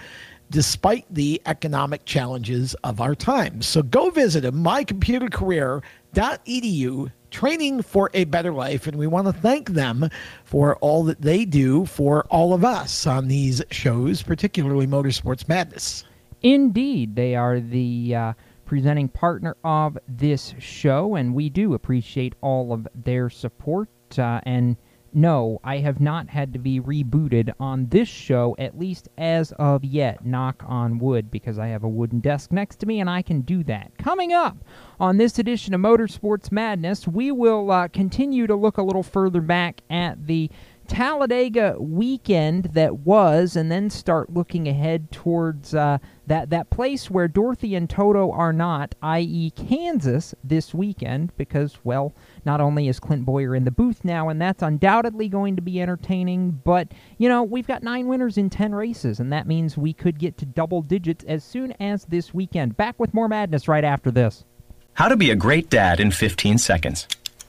despite the economic challenges of our time. So go visit mycomputercareer.edu, training for a better life. And we want to thank them for all that they do for all of us on these shows, particularly Motorsports Madness. Indeed, they are the uh, presenting partner of this show, and we do appreciate all of their support. Uh, and no, I have not had to be rebooted on this show, at least as of yet. Knock on wood, because I have a wooden desk next to me and I can do that. Coming up on this edition of Motorsports Madness, we will uh, continue to look a little further back at the Talladega weekend that was, and then start looking ahead towards uh, that that place where Dorothy and Toto are not, i.e., Kansas, this weekend. Because well, not only is Clint Bowyer in the booth now, and that's undoubtedly going to be entertaining, but you know we've got nine winners in ten races, and that means we could get to double digits as soon as this weekend. Back with more madness right after this. How to be a great dad in 15 seconds.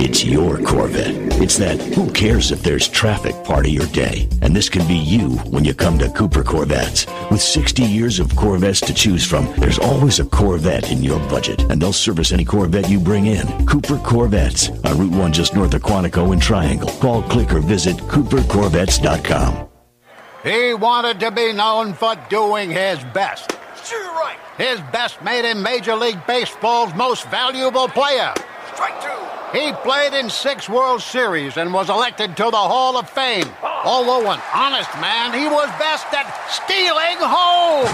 it's your Corvette. It's that who cares if there's traffic part of your day. And this can be you when you come to Cooper Corvettes. With 60 years of Corvettes to choose from, there's always a Corvette in your budget. And they'll service any Corvette you bring in. Cooper Corvettes on Route 1 just north of Quantico and Triangle. Call, click, or visit coopercorvettes.com. He wanted to be known for doing his best. Sure, right. His best made him Major League Baseball's most valuable player. Strike two. He played in six World Series and was elected to the Hall of Fame. Although an honest man, he was best at stealing home.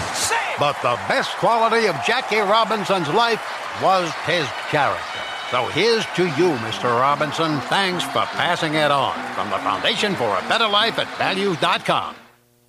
But the best quality of Jackie Robinson's life was his character. So here's to you, Mr. Robinson. Thanks for passing it on. From the Foundation for a Better Life at values.com.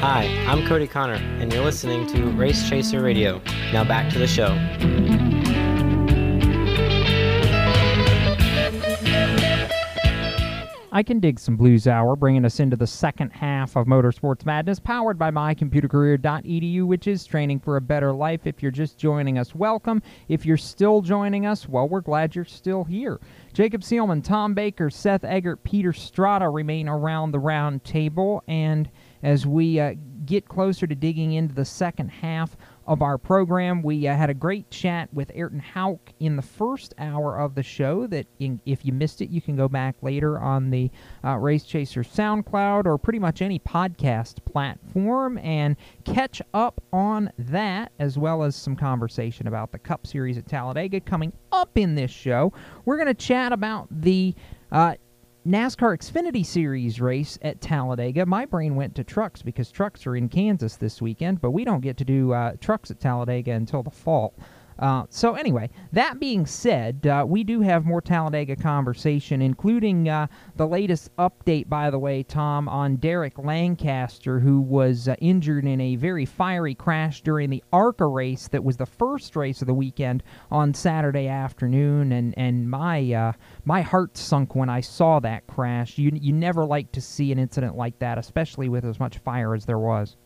Hi, I'm Cody Connor, and you're listening to Race Chaser Radio. Now back to the show. I can dig some Blues Hour, bringing us into the second half of Motorsports Madness, powered by mycomputercareer.edu, which is training for a better life. If you're just joining us, welcome. If you're still joining us, well, we're glad you're still here. Jacob Seelman, Tom Baker, Seth Eggert, Peter Strada remain around the round table, and as we uh, get closer to digging into the second half of our program. We uh, had a great chat with Ayrton Houk in the first hour of the show. That in, if you missed it, you can go back later on the uh, Race Chaser SoundCloud or pretty much any podcast platform and catch up on that, as well as some conversation about the Cup Series at Talladega coming up in this show. We're going to chat about the uh, NASCAR Xfinity Series race at Talladega. My brain went to trucks because trucks are in Kansas this weekend, but we don't get to do uh, trucks at Talladega until the fall. Uh, so anyway, that being said, uh, we do have more Talladega conversation, including uh, the latest update, by the way, Tom, on Derrick Lancaster, who was uh, injured in a very fiery crash during the ARCA race that was the first race of the weekend on Saturday afternoon, and and my uh, my heart sunk when I saw that crash. You you never like to see an incident like that, especially with as much fire as there was.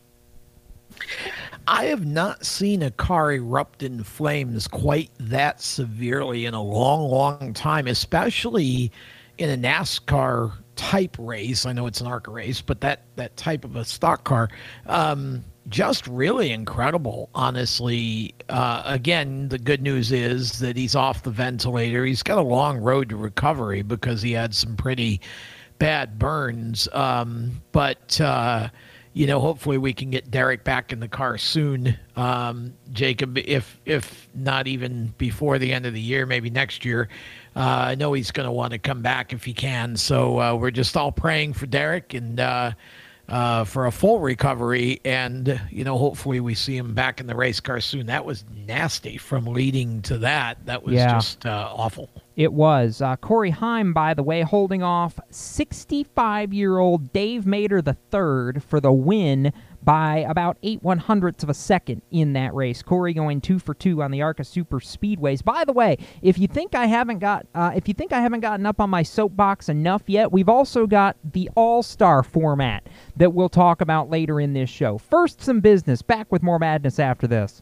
I have not seen a car erupt in flames quite that severely in a long, long time, especially in a NASCAR type race. I know it's an ARCA race, but that, that type of a stock car. Um, just really incredible, honestly. Uh, again, the good news is that he's off the ventilator. He's got a long road to recovery because he had some pretty bad burns. Um, but, uh, you know, hopefully we can get Derek back in the car soon, um, Jacob. If if not even before the end of the year, maybe next year. Uh, I know he's going to want to come back if he can. So uh, we're just all praying for Derek and. Uh, for a full recovery, and you know, hopefully we see him back in the race car soon. That was nasty from leading to that. That was Yeah. just uh, awful. It was. Uh, Corey Heim, by the way, holding off 65 year old Dave Mader III for the win by about eight one hundredths of a second in that race. Corey going two for two on the ARCA Super Speedways. By the way, if you think I haven't got, uh, if you think I haven't gotten up on my soapbox enough yet, we've also got the All Star format that we'll talk about later in this show. First, some business. Back with more madness after this.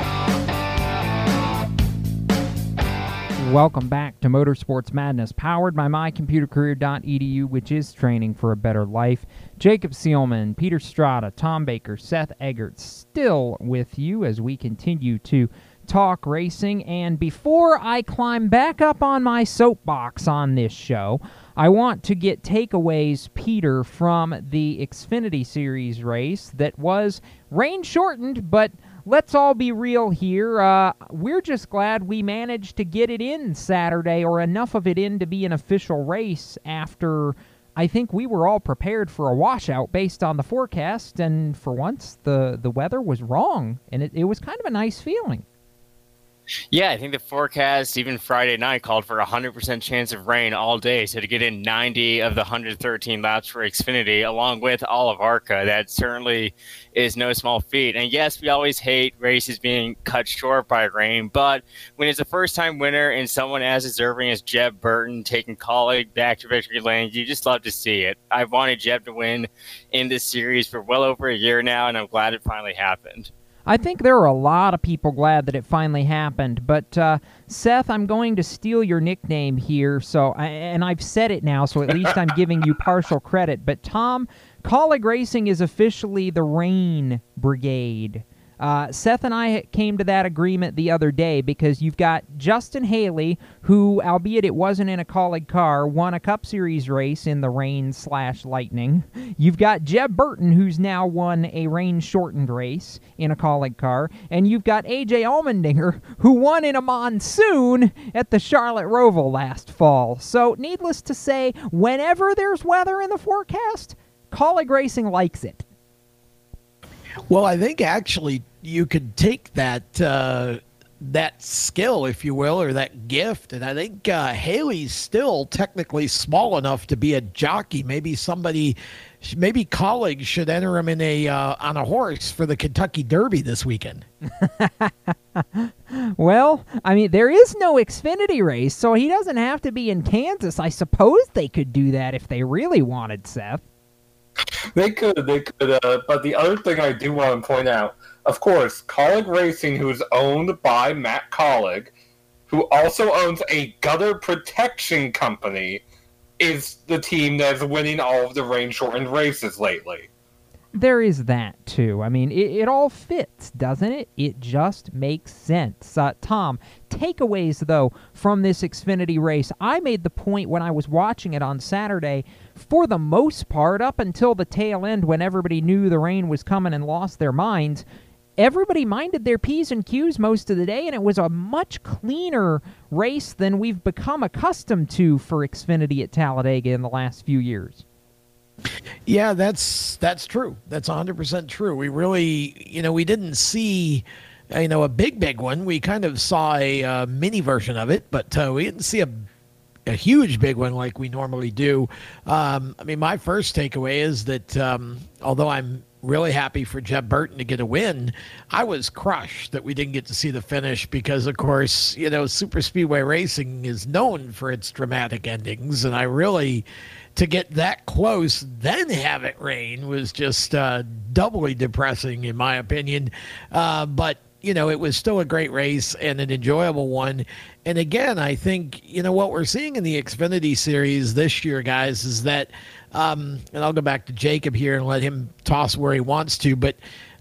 Welcome back to Motorsports Madness, powered by mycomputercareer.edu, which is training for a better life. Jacob Seelman, Peter Strada, Tom Baker, Seth Eggert, still with you as we continue to talk racing. And before I climb back up on my soapbox on this show, I want to get takeaways, Peter, from the Xfinity Series race that was rain shortened, but let's all be real here. Uh, we're just glad we managed to get it in Saturday, or enough of it in to be an official race after. I think we were all prepared for a washout based on the forecast, and for once, the, the weather was wrong, and it, it was kind of a nice feeling. Yeah, I think the forecast, even Friday night, called for a 100% chance of rain all day. So to get in 90 of the 113 laps for Xfinity, along with all of ARCA, that certainly is no small feat. And yes, we always hate races being cut short by rain, but when it's a first time winner and someone as deserving as Jeb Burton taking Kaulig back to victory lane, you just love to see it. I've wanted Jeb to win in this series for well over a year now, and I'm glad it finally happened. I think there are a lot of people glad that it finally happened. But uh, Seth, I'm going to steal your nickname here. So, and I've said it now, so at least I'm giving you <laughs> partial credit. But Tom, Kaulig Racing is officially the Rain Brigade. Uh, Seth and I came to that agreement the other day because you've got Justin Haley, who, albeit it wasn't in a Kaulig car, won a Cup Series race in the rain slash lightning. You've got Jeb Burton, who's now won a rain shortened race in a Kaulig car, and you've got AJ Allmendinger, who won in a monsoon at the Charlotte Roval last fall. So, needless to say, whenever there's weather in the forecast, Kaulig Racing likes it. Well, I think actually you could take that uh, that skill, if you will, or that gift, and I think uh, Haley's still technically small enough to be a jockey. Maybe somebody, maybe colleagues should enter him in a uh, on a horse for the Kentucky Derby this weekend. <laughs> well, I mean, there is no Xfinity race, so he doesn't have to be in Kansas. I suppose they could do that if they really wanted, Seth. They could, they could. Uh, but the other thing I do want to point out, of course, Kaulig Racing, who is owned by Matt Kaulig, who also owns a gutter protection company, is the team that's winning all of the rain shortened races lately there is that too. I mean, it, it, all fits, doesn't it? It just makes sense. Uh, Tom, takeaways though from this Xfinity race. I made the point when I was watching it on Saturday, for the most part, up until the tail end when everybody knew the rain was coming and lost their minds. Everybody minded their P's and Q's most of the day, and it was a much cleaner race than we've become accustomed to for Xfinity at Talladega in the last few years. Yeah, that's that's true. That's 100% true. We really, you know, we didn't see you know a big big one. We kind of saw a uh, mini version of it, but uh, we didn't see a a huge big one like we normally do. Um, I mean, my first takeaway is that um, although I'm really happy for Jeb Burton to get a win. I was crushed that we didn't get to see the finish because, of course, you know, super speedway racing is known for its dramatic endings, and I really to get that close, then have it rain was just uh, doubly depressing, in my opinion. Uh, but you know, it was still a great race and an enjoyable one. And again, I think, you know, what we're seeing in the Xfinity series this year, guys, is that, um, and I'll go back to Jacob here and let him toss where he wants to, but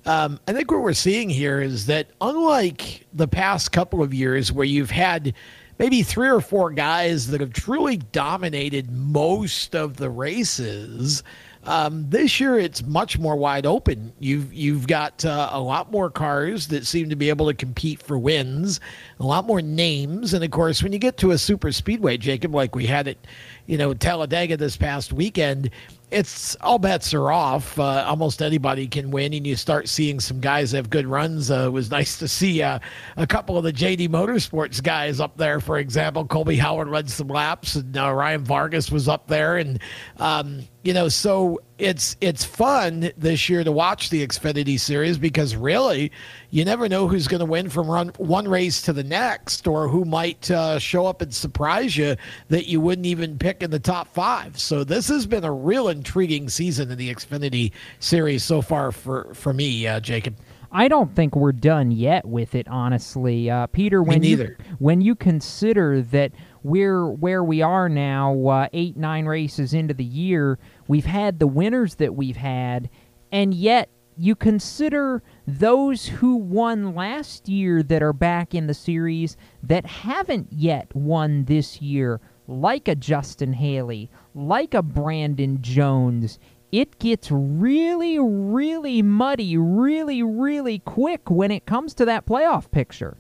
um, I think what we're seeing here is that unlike the past couple of years where you've had maybe three or four guys that have truly dominated most of the races. Um, this year, it's much more wide open. You've you've got uh, a lot more cars that seem to be able to compete for wins, a lot more names, and of course, when you get to a super speedway, Jacob, like we had it, you know, Talladega this past weekend, it's all bets are off. Uh, almost anybody can win, and you start seeing some guys have good runs. Uh, it was nice to see uh, a couple of the JD Motorsports guys up there. For example, Colby Howard led some laps, and uh, Ryan Vargas was up there, and um, you know, so it's it's fun this year to watch the Xfinity Series because really, you never know who's going to win from run one race to the next, or who might uh, show up and surprise you that you wouldn't even pick in the top five. So this has been a real intriguing season in the Xfinity Series so far for for me, uh, Jacob. I don't think we're done yet with it, honestly, uh, Peter. When you when you consider that we're where we are now, uh, eight nine races into the year, we've had the winners that we've had, and yet you consider those who won last year that are back in the series that haven't yet won this year, like a Justin Haley, like a Brandon Jones it gets really, really muddy really, really quick when it comes to that playoff picture.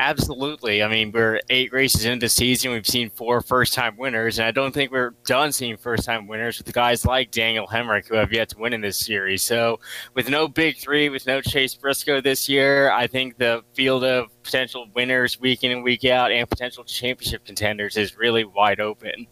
Absolutely. I mean, we're eight races into the season. We've seen four first time winners, and I don't think we're done seeing first time winners with guys like Daniel Hemric who have yet to win in this series. So, with no big three, with no Chase Briscoe this year, I think the field of potential winners week in and week out and potential championship contenders is really wide open.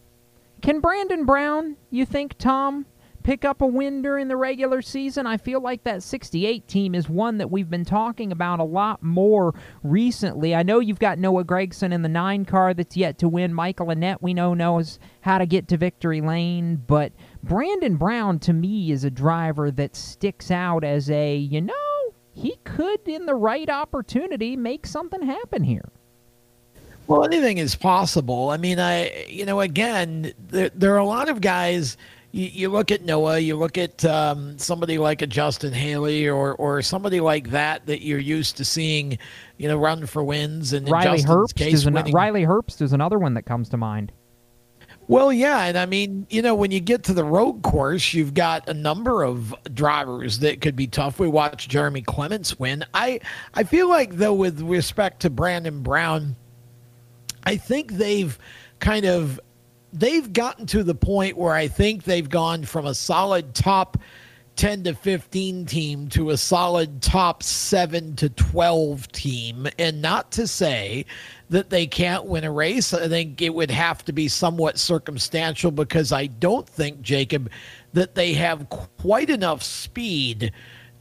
Can Brandon Brown, you think, Tom, pick up a win during the regular season? I feel like that 68 team is one that we've been talking about a lot more recently. I know you've got Noah Gragson in the nine car that's yet to win. Michael Annett, we know, knows how to get to victory lane, but Brandon Brown, to me, is a driver that sticks out as a, you know, he could, in the right opportunity, make something happen here. Well, anything is possible. I mean, I you know, again, there, there are a lot of guys. You, you look at Noah, you look at um, somebody like a Justin Haley or or somebody like that that you're used to seeing, you know, run for wins. And Riley Herbst case, is an, Riley Herbst is another one that comes to mind. Well, yeah, and I mean, you know, when you get to the road course, you've got a number of drivers that could be tough. We watched Jeremy Clements win. I I feel like though, with respect to Brandon Brown, I think they've kind of they've gotten to the point where I think they've gone from a solid top 10 to 15 team to a solid top 7 to 12 team. And not to say that they can't win a race. I think it would have to be somewhat circumstantial because i don't think jacob that they have quite enough speed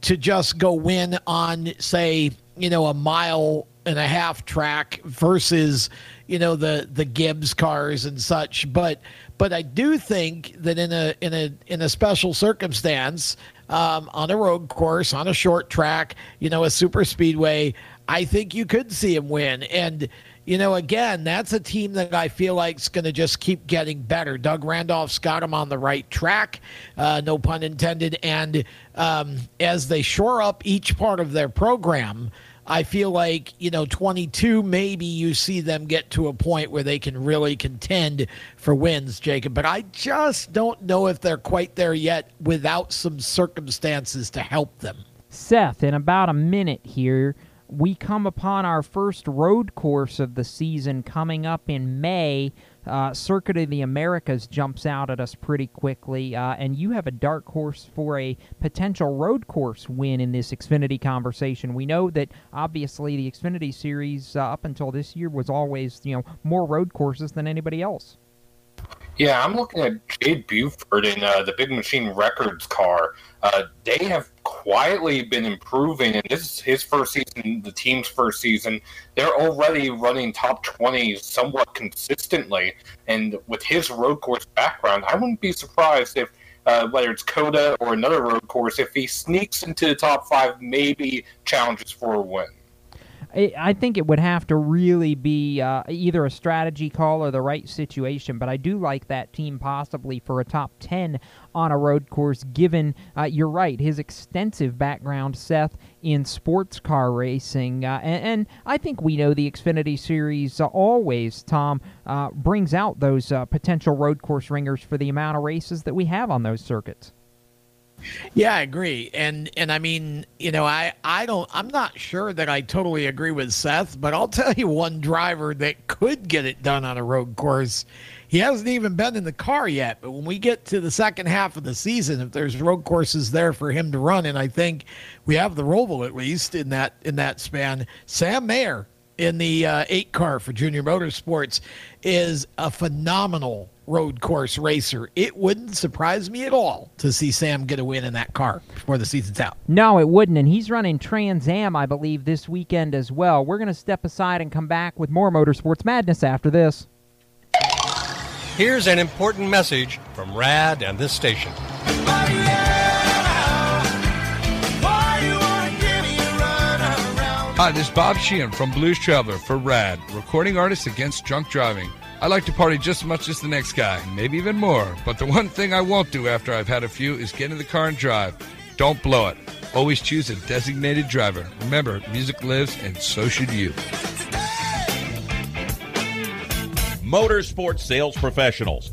to just go win on say you know a mile and a half track versus you know the the Gibbs cars and such. But but I do think that in a in a in a special circumstance, um, on a road course, on a short track, you know, a super speedway, I think you could see him win. And you know, again, that's a team that I feel like is going to just keep getting better. Doug Randolph's got him on the right track, uh, no pun intended. And um, as they shore up each part of their program, I feel like, you know, 22, maybe you see them get to a point where they can really contend for wins, Jacob. But I just don't know if they're quite there yet without some circumstances to help them. Seth, in about a minute here, we come upon our first road course of the season coming up in May uh, Circuit of the Americas jumps out at us pretty quickly, uh, and you have a dark horse for a potential road course win in this Xfinity conversation. We know that obviously the Xfinity series uh, up until this year was always you know more road courses than anybody else. Yeah, I'm looking at Jade Buford in uh, the Big Machine Records car. Uh, they have quietly been improving, and this is his first season, the team's first season. They're already running top 20 somewhat consistently, and with his road course background, I wouldn't be surprised if. Uh, whether it's COTA or another road course, if he sneaks into the top five, maybe challenges for a win. I think it would have to really be uh, either a strategy call or the right situation. But I do like that team possibly for a top 10 on a road course, given, uh, you're right, his extensive background, Seth, in sports car racing. Uh, and, and, I think we know the Xfinity Series always, Tom, uh, brings out those uh, potential road course ringers for the amount of races that we have on those circuits. Yeah, I agree. And and I mean, you know, I I don't I'm not sure that I totally agree with Seth, but I'll tell you one driver that could get it done on a road course. He hasn't even been in the car yet, but when we get to the second half of the season, if there's road courses there for him to run, and I think we have the Roval at least in that in that span, Sam Mayer in the uh, eight car for Junior Motorsports is a phenomenal road course racer. It wouldn't surprise me at all to see Sam get a win in that car before the season's out. No, it wouldn't. And he's running Trans Am, I believe, this weekend as well. We're going to step aside and come back with more Motorsports Madness after this. Here's an important message from RAD and this station. Hi, this is Bob Sheehan from Blues Traveler for RAD, recording artists against drunk driving. I like to party just as much as the next guy, maybe even more. But the one thing I won't do after I've had a few is get in the car and drive. Don't blow it. Always choose a designated driver. Remember, music lives, and so should you. Motorsports sales professionals.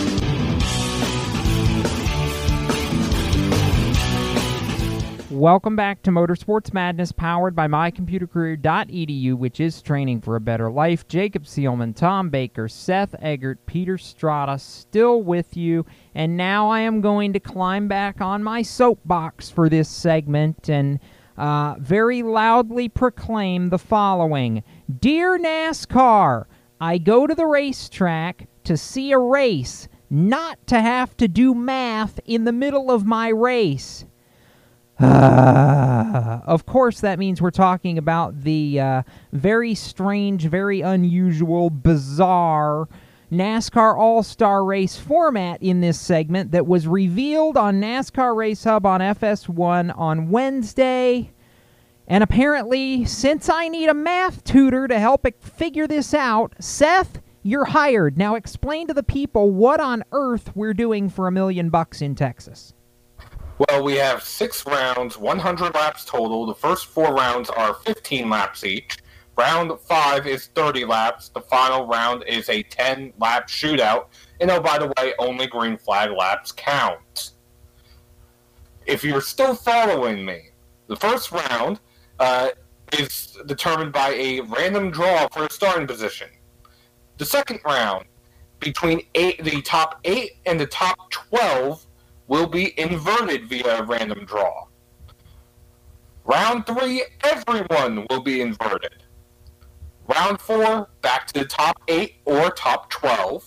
Welcome back to Motorsports Madness, powered by mycomputercareer.edu, which is training for a better life. Jacob Seelman, Tom Baker, Seth Eggert, Peter Strada, still with you. And now I am going to climb back on my soapbox for this segment and uh, very loudly proclaim the following Dear NASCAR, I go to the racetrack to see a race, not to have to do math in the middle of my race. Uh, of course, that means we're talking about the uh, very strange, very unusual, bizarre NASCAR All Star Race format in this segment that was revealed on NASCAR Race Hub on FS1 on Wednesday. And apparently, since I need a math tutor to help figure this out, Seth, you're hired. Now explain to the people what on earth we're doing for a million bucks in Texas. Well, we have six rounds, 100 laps total. The first four rounds are 15 laps each. Round five is 30 laps. The final round is a 10 lap shootout. And oh, by the way, only green flag laps count. If you're still following me, the first round uh, is determined by a random draw for a starting position. The second round, between eight, the top eight and the top 12, will be inverted via a random draw. Round three, everyone will be inverted. Round four, back to the top eight or top 12.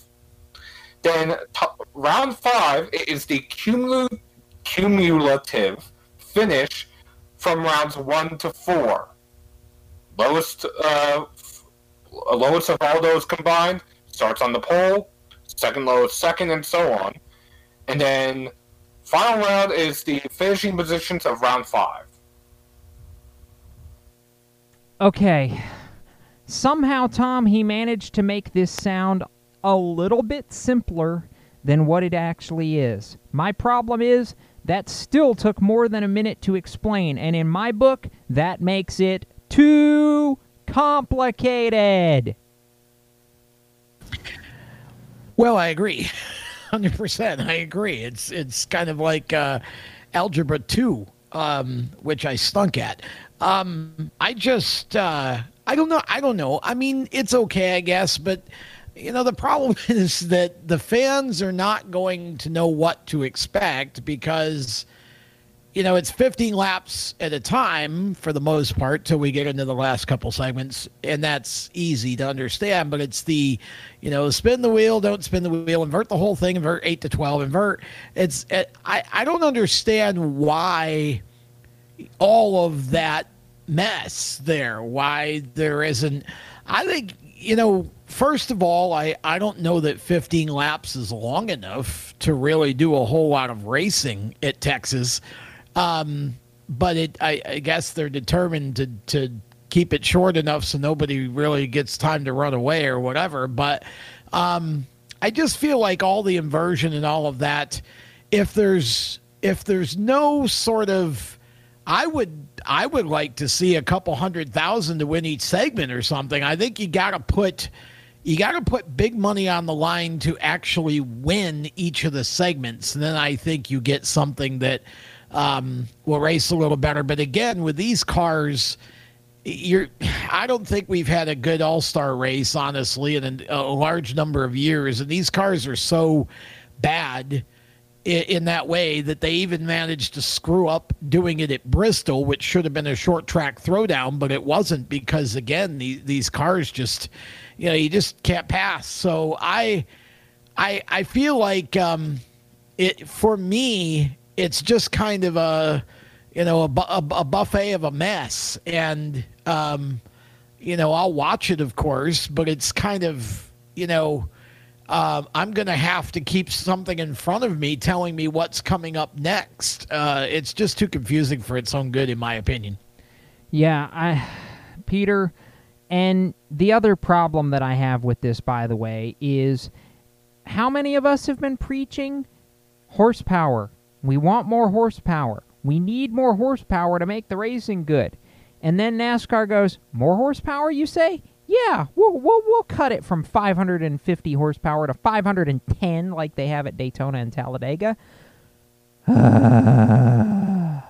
Then top, round five is the cumul- cumulative finish from rounds one to four. Lowest, uh, lowest of all those combined starts on the pole, second lowest second, and so on. And then Final round is the finishing positions of round five. Okay. Somehow, Tom, he managed to make this sound a little bit simpler than what it actually is. My problem is that still took more than a minute to explain, and in my book, that makes it too complicated. Well, I agree. Hundred percent. I agree. It's it's kind of like uh, algebra two, um, which I stunk at. Um, I just uh, I don't know. I don't know. I mean, it's okay, I guess, but you know the problem <laughs> is that the fans are not going to know what to expect because you know, it's 15 laps at a time for the most part till we get into the last couple segments, and that's easy to understand. But it's the, you know, spin the wheel, don't spin the wheel, invert the whole thing, invert 8 to 12, invert. It's, it, I, I don't understand why all of that mess there. Why there isn't. I think, you know, first of all, I, I don't know that 15 laps is long enough to really do a whole lot of racing at Texas. Um, but it, I, I guess they're determined to, to keep it short enough so nobody really gets time to run away or whatever. But um, I just feel like all the inversion and all of that, if there's if there's no sort of I would I would like to see a couple hundred thousand to win each segment or something. I think you got to put you got to put big money on the line to actually win each of the segments, and then I think you get something that um, will race a little better. But again, with these cars, you're I don't think we've had a good All Star race honestly in a, large number of years, and these cars are so bad in, that way that they even managed to screw up doing it at Bristol, which should have been a short track throwdown, but it wasn't because again the, these cars just you know you just can't pass. So I I I feel like um, it for me it's just kind of a you know a, a, a buffet of a mess and um, you know I'll watch it of course, but it's kind of you know uh, I'm to have to keep something in front of me telling me what's coming up next. Uh, it's just too confusing for its own good, in my opinion. Yeah, I, Peter, and the other problem that I have with this, by the way, is how many of us have been preaching horsepower? We want more horsepower. We need more horsepower to make the racing good. And then NASCAR goes, More horsepower, you say? Yeah, we'll, we'll, we'll cut it from 550 horsepower to 510 like they have at Daytona and Talladega. <sighs> well,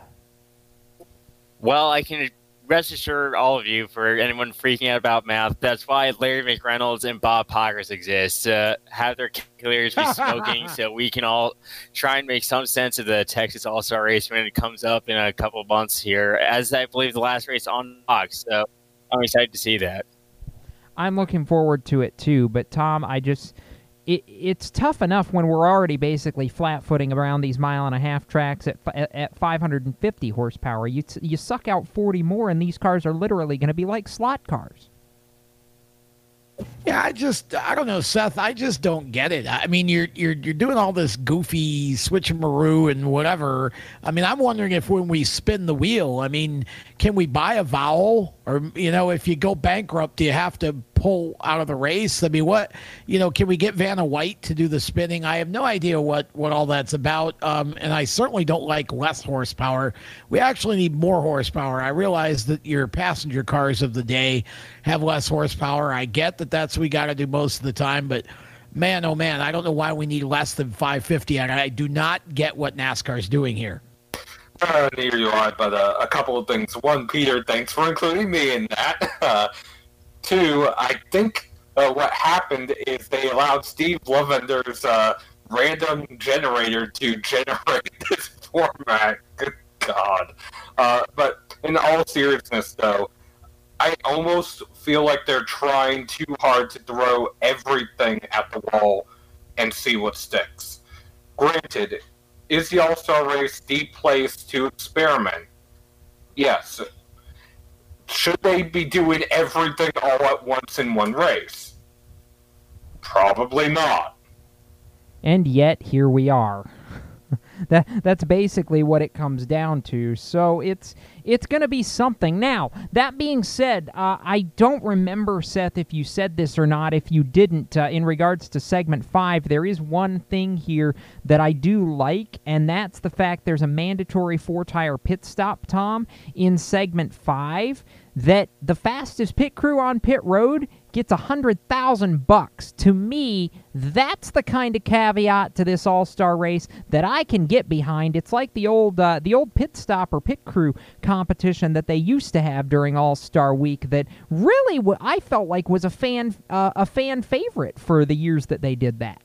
I can rest assured all of you, for anyone freaking out about math, that's why Larry McReynolds and Bob Pockrass exist. To have their calculators be <laughs> smoking so we can all try and make some sense of the Texas All Star race when it comes up in a couple months here, as I believe the last race on Fox. So I'm excited to see that. I'm looking forward to it too. But Tom, I just it, it's tough enough when we're already basically flat footing around these mile and a half tracks at at 550 horsepower. You you suck out 40 more, and these cars are literally going to be like slot cars. Yeah, I just I don't know, Seth. I just don't get it. I mean, you're you're you're doing all this goofy switcheroo and whatever. I mean, I'm wondering if when we spin the wheel, I mean, can we buy a vowel, or you know, if you go bankrupt, do you have to pull out of the race? I mean, what you know, can we get Vanna White to do the spinning? I have no idea what what all that's about, um, and I certainly don't like less horsepower. We actually need more horsepower. I realize that your passenger cars of the day have less horsepower. I get that that's we got to do most of the time, but man, oh man, I don't know why we need less than 550. I, I do not get what NASCAR is doing here. Uh, neither do I, but uh, a couple of things. One, Peter, thanks for including me in that. <laughs> Uh, two, I think uh, what happened is they allowed Steve Lovender's uh, random generator to <laughs> generate this format. Good God. Uh, but in all seriousness, though, I almost feel like they're trying too hard to throw everything at the wall and see what sticks. Granted, is the All Star race the place to experiment? Yes. Should they be doing everything all at once in one race? Probably not. And yet, here we are. <laughs> that that's basically what it comes down to. So it's it's going to be something. Now that being said, uh, I don't remember Seth if you said this or not. If you didn't, uh, in regards to segment five, there is one thing here that I do like, and that's the fact there's a mandatory four tire pit stop. Tom in segment five that the fastest pit crew on pit road gets a hundred thousand bucks. To me, that's the kind of caveat to this All Star race that I can get behind. It's like the old uh, the old pit stop or pit crew competition that they used to have during All Star Week. That really, what I felt like was a fan uh, a fan favorite for the years that they did that.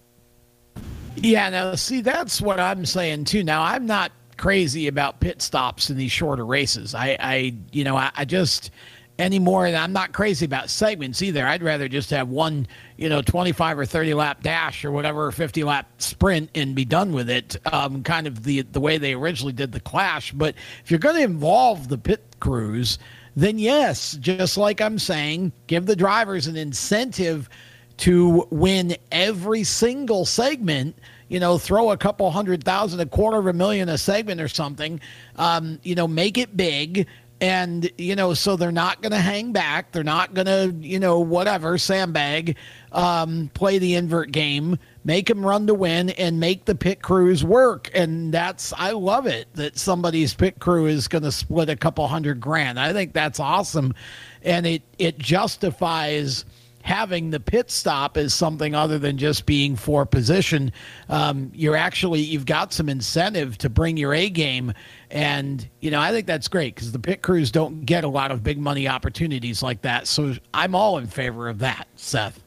Yeah, now see, that's what I'm saying too. Now I'm not crazy about pit stops in these shorter races. I, I you know, I, I just anymore. And I'm not crazy about segments either. I'd rather just have one, you know, 25 or 30 lap dash or whatever, 50 lap sprint and be done with it. Um, kind of the the way they originally did the Clash. But if you're going to involve the pit crews, then yes, just like I'm saying, give the drivers an incentive to win every single segment. You know, throw a couple hundred thousand, a quarter of a million a segment or something. Um, you know, make it big and you know so they're not going to hang back. They're not going to you know whatever sandbag um, play the invert game make them run to win and make the pit crews work. And that's i love it that somebody's pit crew is going to split a couple hundred grand. I think that's awesome. And it it justifies having the pit stop as something other than just being for position. Um, you're actually you've got some incentive to bring your A game, and you know I think that's great because the pit crews don't get a lot of big money opportunities like that. So I'm all in favor of that, Seth.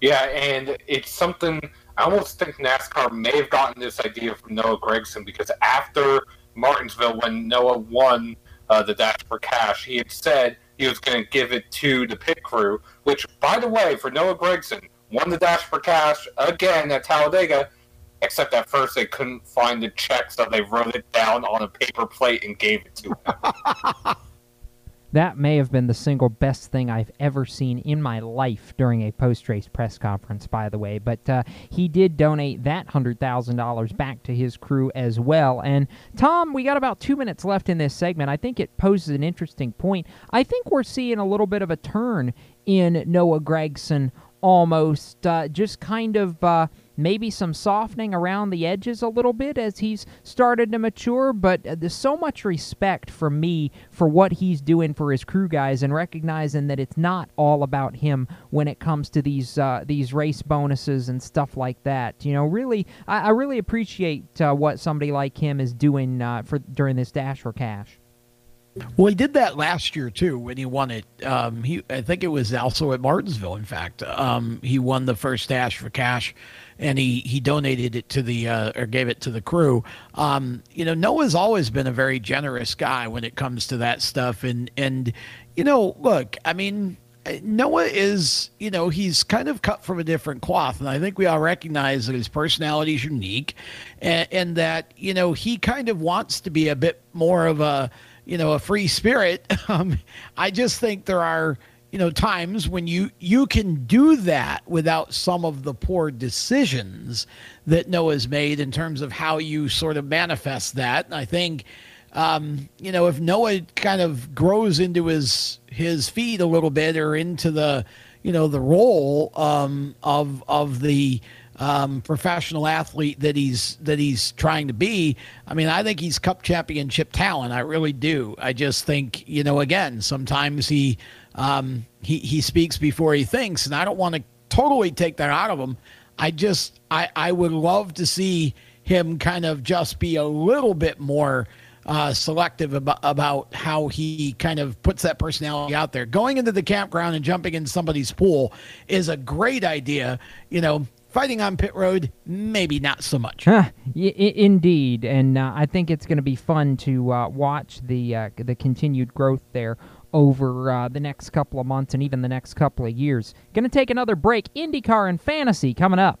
Yeah, and it's something I almost think NASCAR may have gotten this idea from Noah Gragson because after Martinsville, when Noah won uh, the Dash for Cash, he had said he was going to give it to the pit crew, which, by the way, for Noah Gragson, won the Dash for Cash again at Talladega, except at first they couldn't find the check, so they wrote it down on a paper plate and gave it to him. <laughs> That may have been the single best thing I've ever seen in my life during a post race press conference, by the way. But uh, he did donate that $100,000 back to his crew as well. And Tom, we got about two minutes left in this segment. I think it poses an interesting point. I think we're seeing a little bit of a turn in Noah Gragson almost uh, just kind of. Uh, maybe some softening around the edges a little bit as he's started to mature, but uh, there's so much respect for me for what he's doing for his crew guys and recognizing that it's not all about him when it comes to these uh, these race bonuses and stuff like that. You know, really, I, I really appreciate uh, what somebody like him is doing uh, for during this dash for cash. Well, he did that last year too when he won it. Um, he, I think it was also at Martinsville. In fact, um, he won the first dash for cash and he he donated it to the uh, or gave it to the crew. Um, you know, Noah's always been a very generous guy when it comes to that stuff, and and you know, look, I mean. Noah is, you know, he's kind of cut from a different cloth. And I think we all recognize that his personality is unique and, and that, you know, he kind of wants to be a bit more of a, you know, a free spirit. <laughs> Um, I just think there are, you know times when you you can do that without some of the poor decisions that Noah's made in terms of how you sort of manifest that. I think um, you know if Noah kind of grows into his his feet a little bit or into the you know the role um, of of the um, professional athlete that he's that he's trying to be. I mean, I think he's cup championship talent. I really do. I just think you know, again, sometimes he um, he he speaks before he thinks, and I don't want to totally take that out of him. I just I I would love to see him kind of just be a little bit more uh, selective about, about how he kind of puts that personality out there. Going into the campground and jumping in somebody's pool is a great idea. You know, fighting on pit road, maybe not so much. Huh, y- indeed, and uh, I think it's going to be fun to uh, watch the uh, the continued growth there over uh, the next couple of months and even the next couple of years. Going to take another break. IndyCar and fantasy coming up.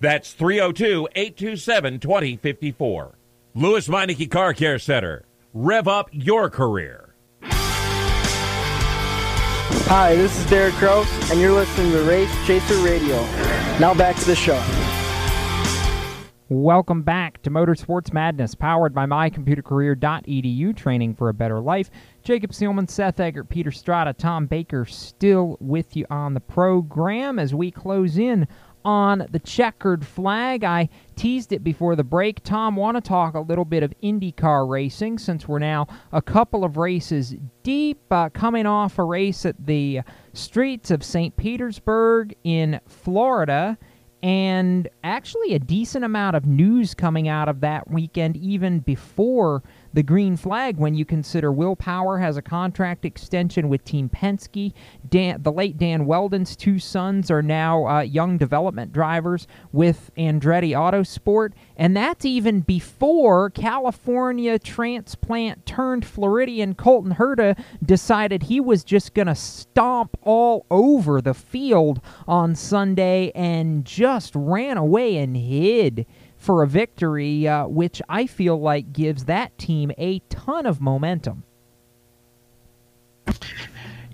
That's 302 827 2054. Lewes Meineke Car Care Center. Rev up your career. Hi, this is Derek Kraus, and you're listening to Race Chaser Radio. Now back to the show. Welcome back to Motorsports Madness, powered by mycomputercareer.edu, training for a better life. Jacob Seelman, Seth Eggert, Peter Strada, Tom Baker still with you on the program as we close in on the checkered flag. I teased it before the break. Tom, want to talk a little bit of IndyCar racing since we're now a couple of races deep, uh, coming off a race at the streets of St. Petersburg in Florida. And actually, a decent amount of news coming out of that weekend, even before the green flag when you consider Will Power has a contract extension with Team Penske. Dan, the late Dan Wheldon's two sons are now uh, young development drivers with Andretti Autosport, and that's even before California transplant turned Floridian Colton Herta decided he was just going to stomp all over the field on Sunday and just ran away and hid for a victory, uh, which I feel like gives that team a ton of momentum.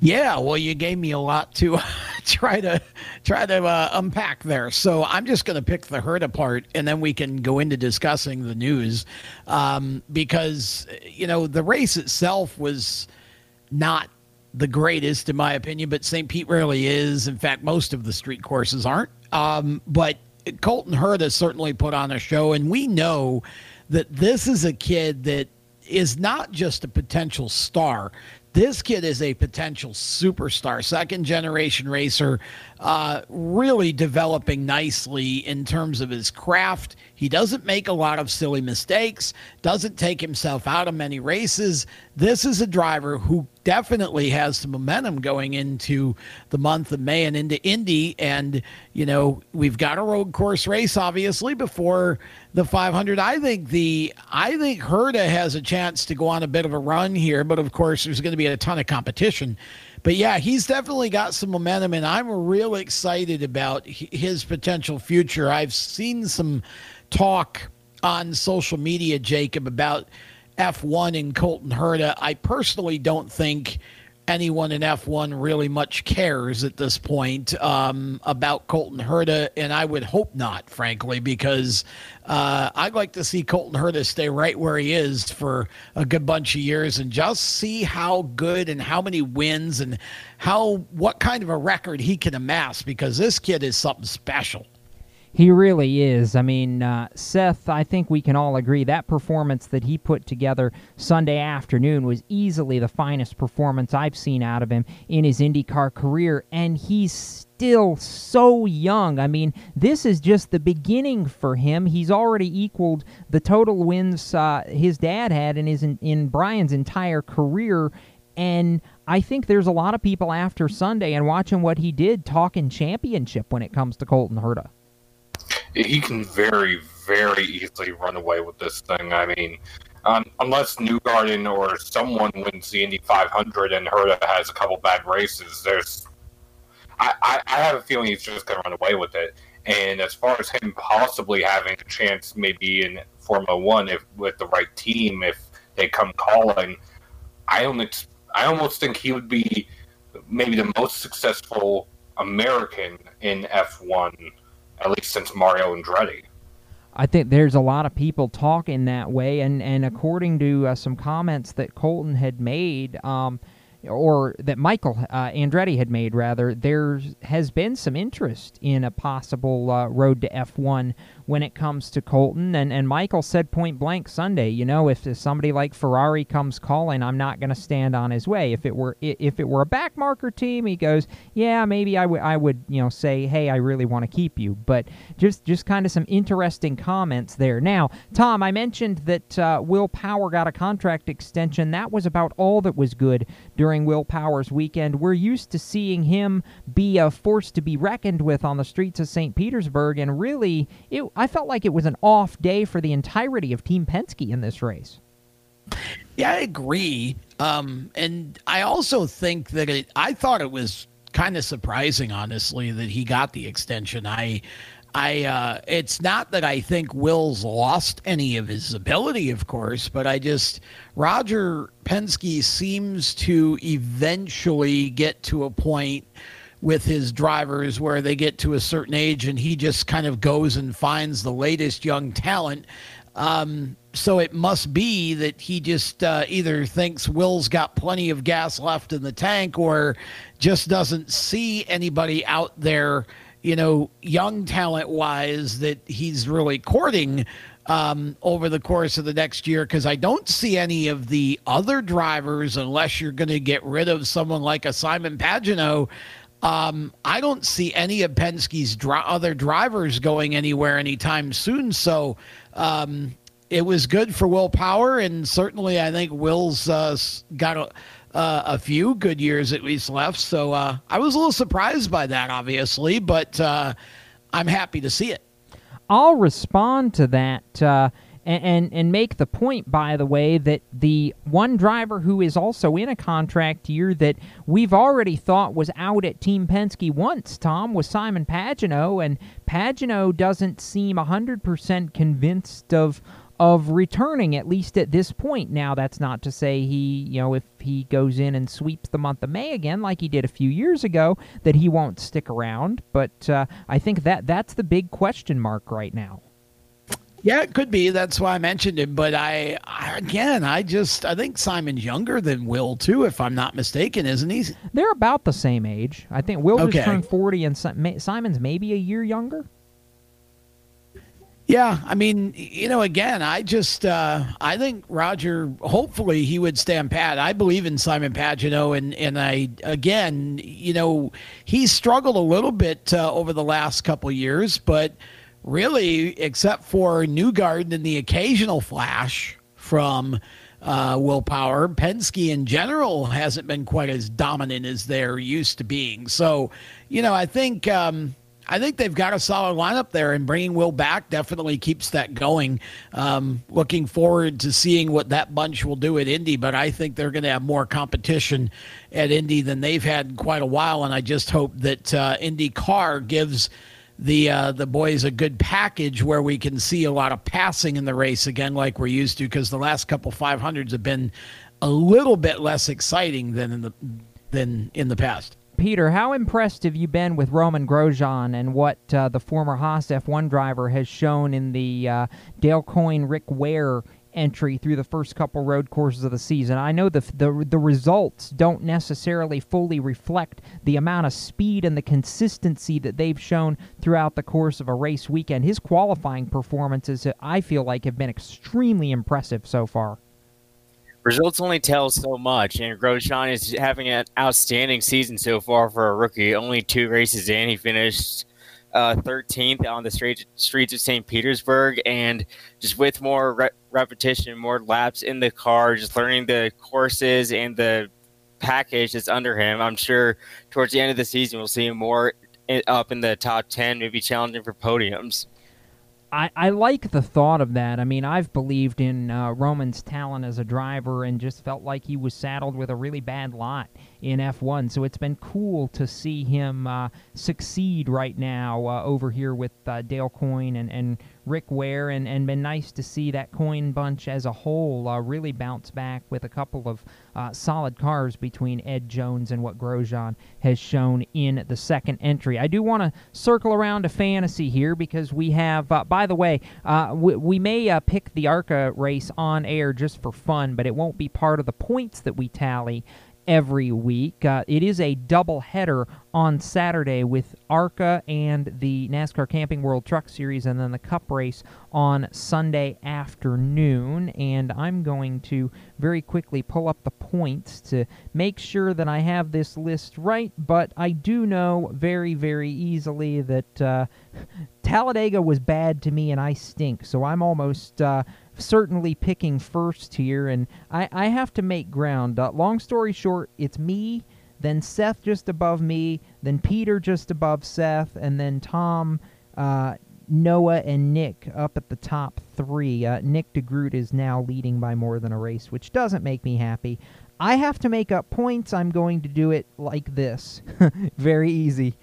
Yeah, well, you gave me a lot to <laughs> try to try to uh, unpack there. So I'm just going to pick the hurt apart, and then we can go into discussing the news, um, because you know the race itself was not the greatest in my opinion, but St. Pete rarely is. In fact, most of the street courses aren't. Um, but Colton Herta has certainly put on a show, and we know that this is a kid that is not just a potential star. This kid is a potential superstar, second generation racer, uh, really developing nicely in terms of his craft. He doesn't make a lot of silly mistakes, doesn't take himself out of many races. This is a driver who definitely has some momentum going into the month of May and into Indy. And, you know, we've got a road course race, obviously, before the 500. I think the, I think Herta has a chance to go on a bit of a run here, but of course, there's going to be a ton of competition. But yeah, he's definitely got some momentum, and I'm real excited about his potential future. I've seen some talk on social media, Jacob, about F1 and Colton Herta. I personally don't think anyone in F1 really much cares at this point um, about Colton Herta, and I would hope not, frankly, because uh, I'd like to see Colton Herta stay right where he is for a good bunch of years and just see how good and how many wins and how what kind of a record he can amass because this kid is something special. He really is. I mean, uh, Seth, I think we can all agree that performance that he put together Sunday afternoon was easily the finest performance I've seen out of him in his IndyCar career, and he's still so young. I mean, this is just the beginning for him. He's already equaled the total wins uh, his dad had in his in Brian's entire career, and I think there's a lot of people after Sunday and watching what he did talking championship when it comes to Colton Herta. He can very, very easily run away with this thing. I mean, um, unless Newgarden or someone wins the Indy 500 and Herta has a couple bad races, there's I, I, I have a feeling he's just going to run away with it. And as far as him possibly having a chance, maybe in Formula One, if with the right team, if they come calling, I don't. I almost think he would be maybe the most successful American in F1, at least since Mario Andretti. I think there's a lot of people talking that way, and and according to uh, some comments that Colton had made, um, or that Michael uh, Andretti had made, rather, there has been some interest in a possible uh, road to F1 when it comes to Colton. And, and Michael said point blank Sunday, you know, if, if somebody like Ferrari comes calling, I'm not going to stand on his way. If it were if it were a backmarker team, he goes, yeah, maybe I would I would you know say, hey, I really want to keep you. But just just kind of some interesting comments there. Now, Tom, I mentioned that uh, Will Power got a contract extension. That was about all that was good during Will Power's weekend. We're used to seeing him be a force to be reckoned with on the streets of St. Petersburg, and really, it I felt like it was an off day for the entirety of Team Penske in this race. Yeah, I agree. Um, and I also think that it, I thought it was kind of surprising, honestly, that he got the extension. I, I, uh, it's not that I think Will's lost any of his ability, of course, but I just, Roger Penske seems to eventually get to a point with his drivers where they get to a certain age and he just kind of goes and finds the latest young talent. Um, so it must be that he just uh, either thinks Will's got plenty of gas left in the tank or just doesn't see anybody out there, you know, young talent wise that he's really courting um, over the course of the next year because I don't see any of the other drivers unless you're going to get rid of someone like a Simon Pagenaud um, I don't see any of Penske's dri- other drivers going anywhere anytime soon. So um, it was good for Will Power, and certainly I think Will's uh, got a, uh, a, few good years at least left. So uh, I was a little surprised by that, obviously, but uh, I'm happy to see it. I'll respond to that uh, and, and, and make the point, by the way, that the one driver who is also in a contract year that we've already thought was out at Team Penske once, Tom, was Simon Pagenaud, and Pagenaud doesn't seem 100% convinced of of returning at least at this point. Now that's not to say he, you know, if he goes in and sweeps the month of May again like he did a few years ago, that he won't stick around. But uh, I think that that's the big question mark right now. Yeah, it could be. That's why I mentioned him. But I, I, again, I just I think Simon's younger than Will too, if I'm not mistaken, isn't he? They're about the same age. I think Will okay. just turned forty, and Simon's maybe a year younger. Yeah, I mean, you know, again, I just uh, I think Roger. Hopefully, he would stand pat. I believe in Simon Pagenaud, and and I again, you know, he struggled a little bit uh, over the last couple years, but really, except for Newgarden and the occasional flash from uh, Will Power, Penske in general hasn't been quite as dominant as they're used to being. So, you know, I think. Um, I think they've got a solid lineup there, and bringing Will back definitely keeps that going. Um, looking forward to seeing what that bunch will do at Indy, but I think they're going to have more competition at Indy than they've had in quite a while, and I just hope that uh, Indy Car gives the uh, the boys a good package where we can see a lot of passing in the race again, like we're used to, because the last couple 500s have been a little bit less exciting than in the than in the past. Peter, how impressed have you been with Romain Grosjean and what uh, the former Haas F1 driver has shown in the uh, Dale Coyne Rick Ware entry through the first couple road courses of the season. I know the, the the results don't necessarily fully reflect the amount of speed and the consistency that they've shown throughout the course of a race weekend. His qualifying performances, I feel like, have been extremely impressive so far. Results only tell so much, and Grosjean is having an outstanding season so far for a rookie. Only two races in, he finished uh, 13th on the street, streets of St. Petersburg, and just with more re- repetition, more laps in the car, just learning the courses and the package that's under him. I'm sure towards the end of the season, we'll see him more up in the top 10, maybe challenging for podiums. I, I like the thought of that. I mean, I've believed in uh, Romain's talent as a driver and just felt like he was saddled with a really bad lot in F1. So it's been cool to see him uh, succeed right now uh, over here with uh, Dale Coyne and, and Rick Ware, and, and been nice to see that Coyne bunch as a whole uh, really bounce back with a couple of uh, solid cars between Ed Jones and what Grosjean has shown in the second entry. I do want to circle around to fantasy here because we have, uh, by the way, uh, we, we, may uh, pick the ARCA race on air just for fun, but it won't be part of the points that we tally every week. Uh, it is a double header on Saturday with ARCA and the NASCAR Camping World Truck Series, and then the Cup race on Sunday afternoon. And I'm going to very quickly pull up the points to make sure that I have this list right. But I do know very, very easily that uh, <laughs> Talladega was bad to me and I stink. So I'm almost. Uh, certainly picking first here, and I, I have to make ground. Uh, long story short, it's me, then Seth just above me, then Peter just above Seth, and then Tom, uh, Noah, and Nick up at the top three. Uh, Nick DeGroot is now leading by more than a race, which doesn't make me happy. I have to make up points. I'm going to do it like this. <laughs> Very easy.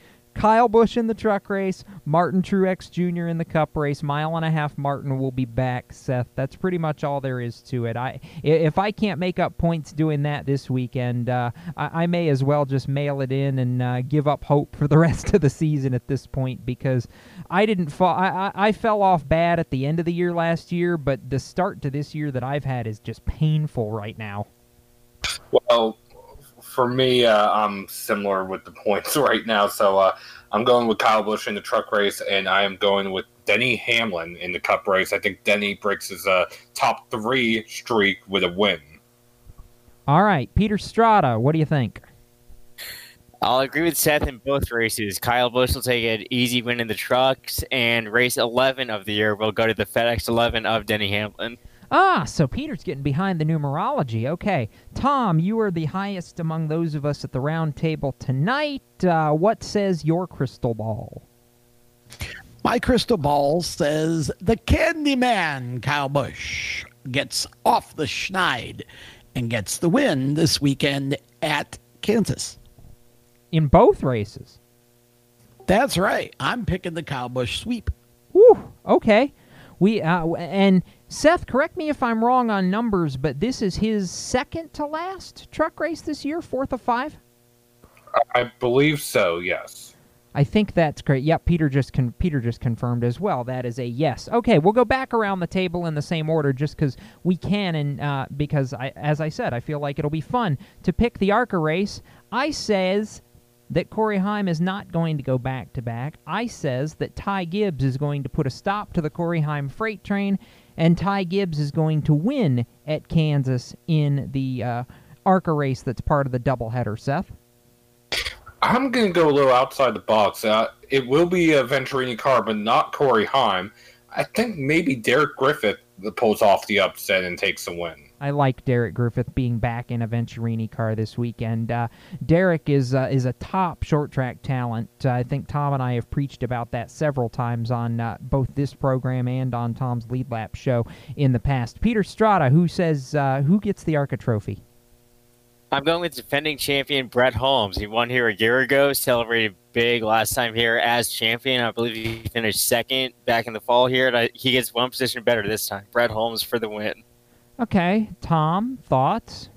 Kyle Busch in the truck race, Martin Truex Jr. in the Cup race. Mile and a half Martin will be back. Seth, that's pretty much all there is to it. I if I can't make up points doing that this weekend, uh, I, I, may as well just mail it in and uh, give up hope for the <laughs> rest of the season at this point because I didn't fall. I, I, I fell off bad at the end of the year last year, but the start to this year that I've had is just painful right now. Well, for me, uh, I'm similar with the points <laughs> right now. So uh, I'm going with Kyle Busch in the truck race, and I am going with Denny Hamlin in the Cup race. I think Denny breaks his uh, top three streak with a win. All right, Peter Strada, what do you think? I'll agree with Seth in both races. Kyle Busch will take an easy win in the trucks, and race 11 of the year will go to the FedEx 11 of Denny Hamlin. Ah, so Peter's getting behind the numerology. Okay. Tom, you are the highest among those of us at the round table tonight. Uh, what says your crystal ball? My crystal ball says the Candyman, Kyle Busch, gets off the schneid and gets the win this weekend at Kansas. In both races? That's right. I'm picking the Kyle Busch sweep. Whew, okay. We uh, and Seth, correct me if I'm wrong on numbers, but this is his second to last truck race this year, fourth of five. I believe so. Yes. I think that's great. Yep, Peter just con- Peter just confirmed as well. That is a yes. Okay, we'll go back around the table in the same order just because we can, and uh, because I, as I said, I feel like it'll be fun to pick the ARCA race. I says that Corey Heim is not going to go back to back. I says that Ty Gibbs is going to put a stop to the Corey Heim freight train, and Ty Gibbs is going to win at Kansas in the uh, ARCA race that's part of the doubleheader. Seth? I'm going to go a little outside the box. Uh, it will be a Venturini car, but not Corey Heim. I think maybe Derek Griffith pulls off the upset and takes the win. I like Derek Griffith being back in a Venturini car this weekend. Uh, Derek is uh, is a top short track talent. Uh, I think Tom and I have preached about that several times on uh, both this program and on Tom's Lead Lap show in the past. Peter Strada, who says uh, who gets the ARCA trophy? I'm going with defending champion Brett Holmes. He won here a year ago, celebrated big last time here as champion. I believe he finished second back in the fall here. He gets one position better this time. Brett Holmes for the win. Okay, Tom, thoughts?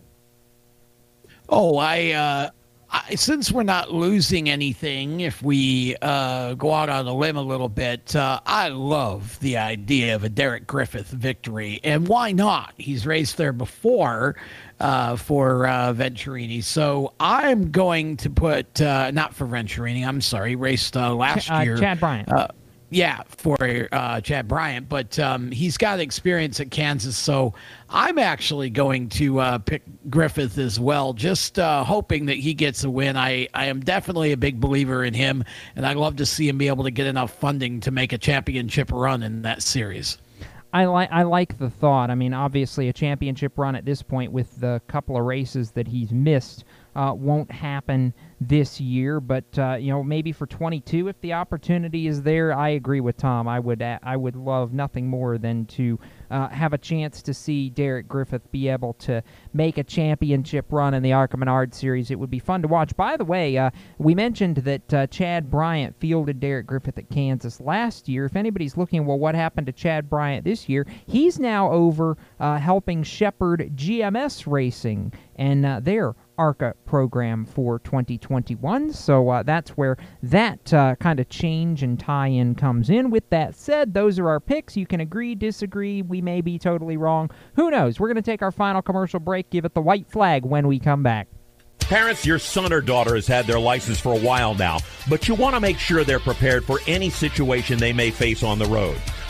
Oh, I, uh, I since we're not losing anything, if we uh, go out on a limb a little bit, uh, I love the idea of a Derek Griffith victory, and why not? He's raced there before uh, for uh, Venturini, so I'm going to put uh, not for Venturini. I'm sorry, raced uh, last uh, year. Chad Bryant. Yeah, for uh, Chad Bryant, but um, he's got experience at Kansas, so I'm actually going to uh, pick Griffith as well, just uh, hoping that he gets a win. I, I am definitely a big believer in him, and I'd love to see him be able to get enough funding to make a championship run in that series. I like I like the thought. I mean, obviously, a championship run at this point with the couple of races that he's missed uh, won't happen this year. But uh, you know, maybe for 22, if the opportunity is there, I agree with Tom. I would I would love nothing more than to uh, have a chance to see Derek Griffith be able to make a championship run in the ARCA Menard Series. It would be fun to watch. By the way, uh, we mentioned that uh, Chad Bryant fielded Derek Griffith at Kansas last year. If anybody's looking, well, what happened to Chad Bryant this year? He's now over uh, helping shepherd GMS Racing and uh, ARCA program for 2021. So uh, that's where that uh, kind of change and tie in comes in. With that said, those are our picks. You can agree, disagree. We may be totally wrong. Who knows? We're going to take our final commercial break, give it the white flag when we come back. Parents, your son or daughter has had their license for a while now, but you want to make sure they're prepared for any situation they may face on the road.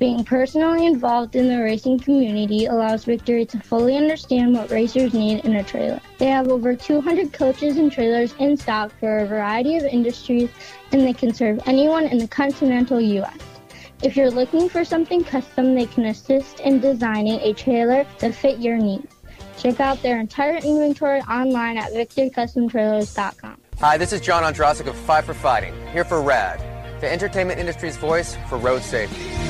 Being personally involved in the racing community allows Victory to fully understand what racers need in a trailer. They have over 200 coaches and trailers in stock for a variety of industries, and they can serve anyone in the continental U.S. If you're looking for something custom, they can assist in designing a trailer to fit your needs. Check out their entire inventory online at victorycustomtrailers.com. Hi, this is John Ondrasik of Five for Fighting, here for RAD, the entertainment industry's voice for road safety.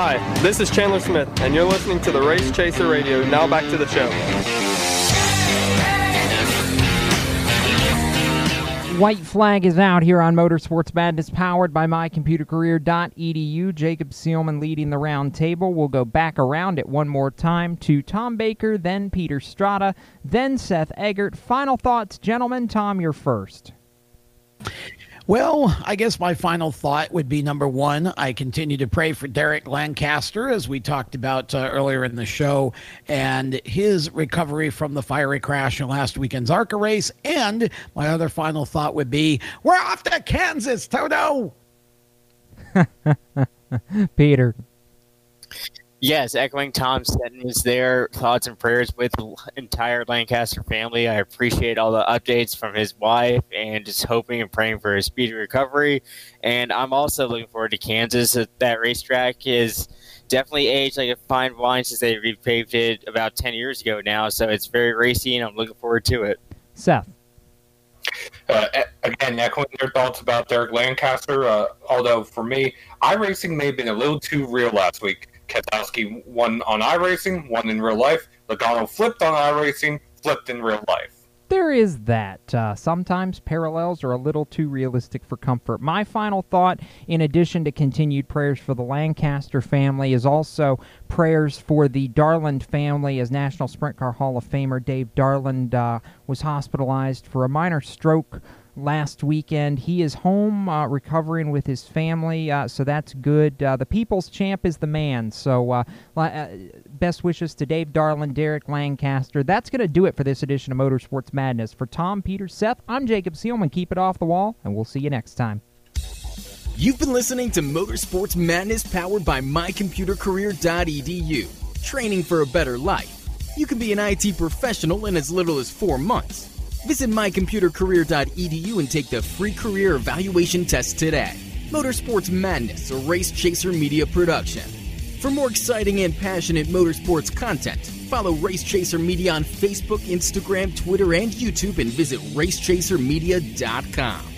Hi, this is Chandler Smith, and you're listening to the Race Chaser Radio. Now back to the show. White flag is out here on Motorsports Madness, powered by mycomputercareer.edu. Jacob Seelman leading the round table. We'll go back around it one more time to Tom Baker, then Peter Strada, then Seth Eggert. Final thoughts, gentlemen. Tom, you're first. Well, I guess my final thought would be number one, I continue to pray for Derrick Lancaster, as we talked about uh, earlier in the show, and his recovery from the fiery crash in last weekend's ARCA race. And my other final thought would be, we're off to Kansas, Toto! <laughs> Peter. Yes, echoing Tom's sentence there, thoughts and prayers with the entire Lancaster family. I appreciate all the updates from his wife and just hoping and praying for a speedy recovery. And I'm also looking forward to Kansas. That racetrack is definitely aged like a fine wine since they repaved it about 10 years ago now. So it's very racy, and I'm looking forward to it. Seth. Uh, again, echoing your thoughts about Derrick Lancaster. Uh, although for me, iRacing may have been a little too real last week. Keselowski won on iRacing, won in real life. Logano flipped on iRacing, flipped in real life. There is that. Uh, sometimes parallels are a little too realistic for comfort. My final thought, in addition to continued prayers for the Lancaster family, is also prayers for the Darland family as National Sprint Car Hall of Famer Dave Darland uh, was hospitalized for a minor stroke last weekend. He is home uh, recovering with his family, uh, so that's good. Uh, the people's champ is the man. So, uh, uh, best wishes to Dave Darland, Derrick Lancaster. That's going to do it for this edition of Motorsports Madness. For Tom, Peter, Seth, I'm Jacob Seelman. Keep it off the wall, and we'll see you next time. You've been listening to Motorsports Madness powered by mycomputercareer.edu. Training for a better life. You can be an IT professional in as little as four months. Visit mycomputercareer.edu and take the free career evaluation test today. Motorsports Madness, a race chaser media production. For more exciting and passionate motorsports content, follow Race Chaser Media on Facebook, Instagram, Twitter, and YouTube and visit racechasermedia.com.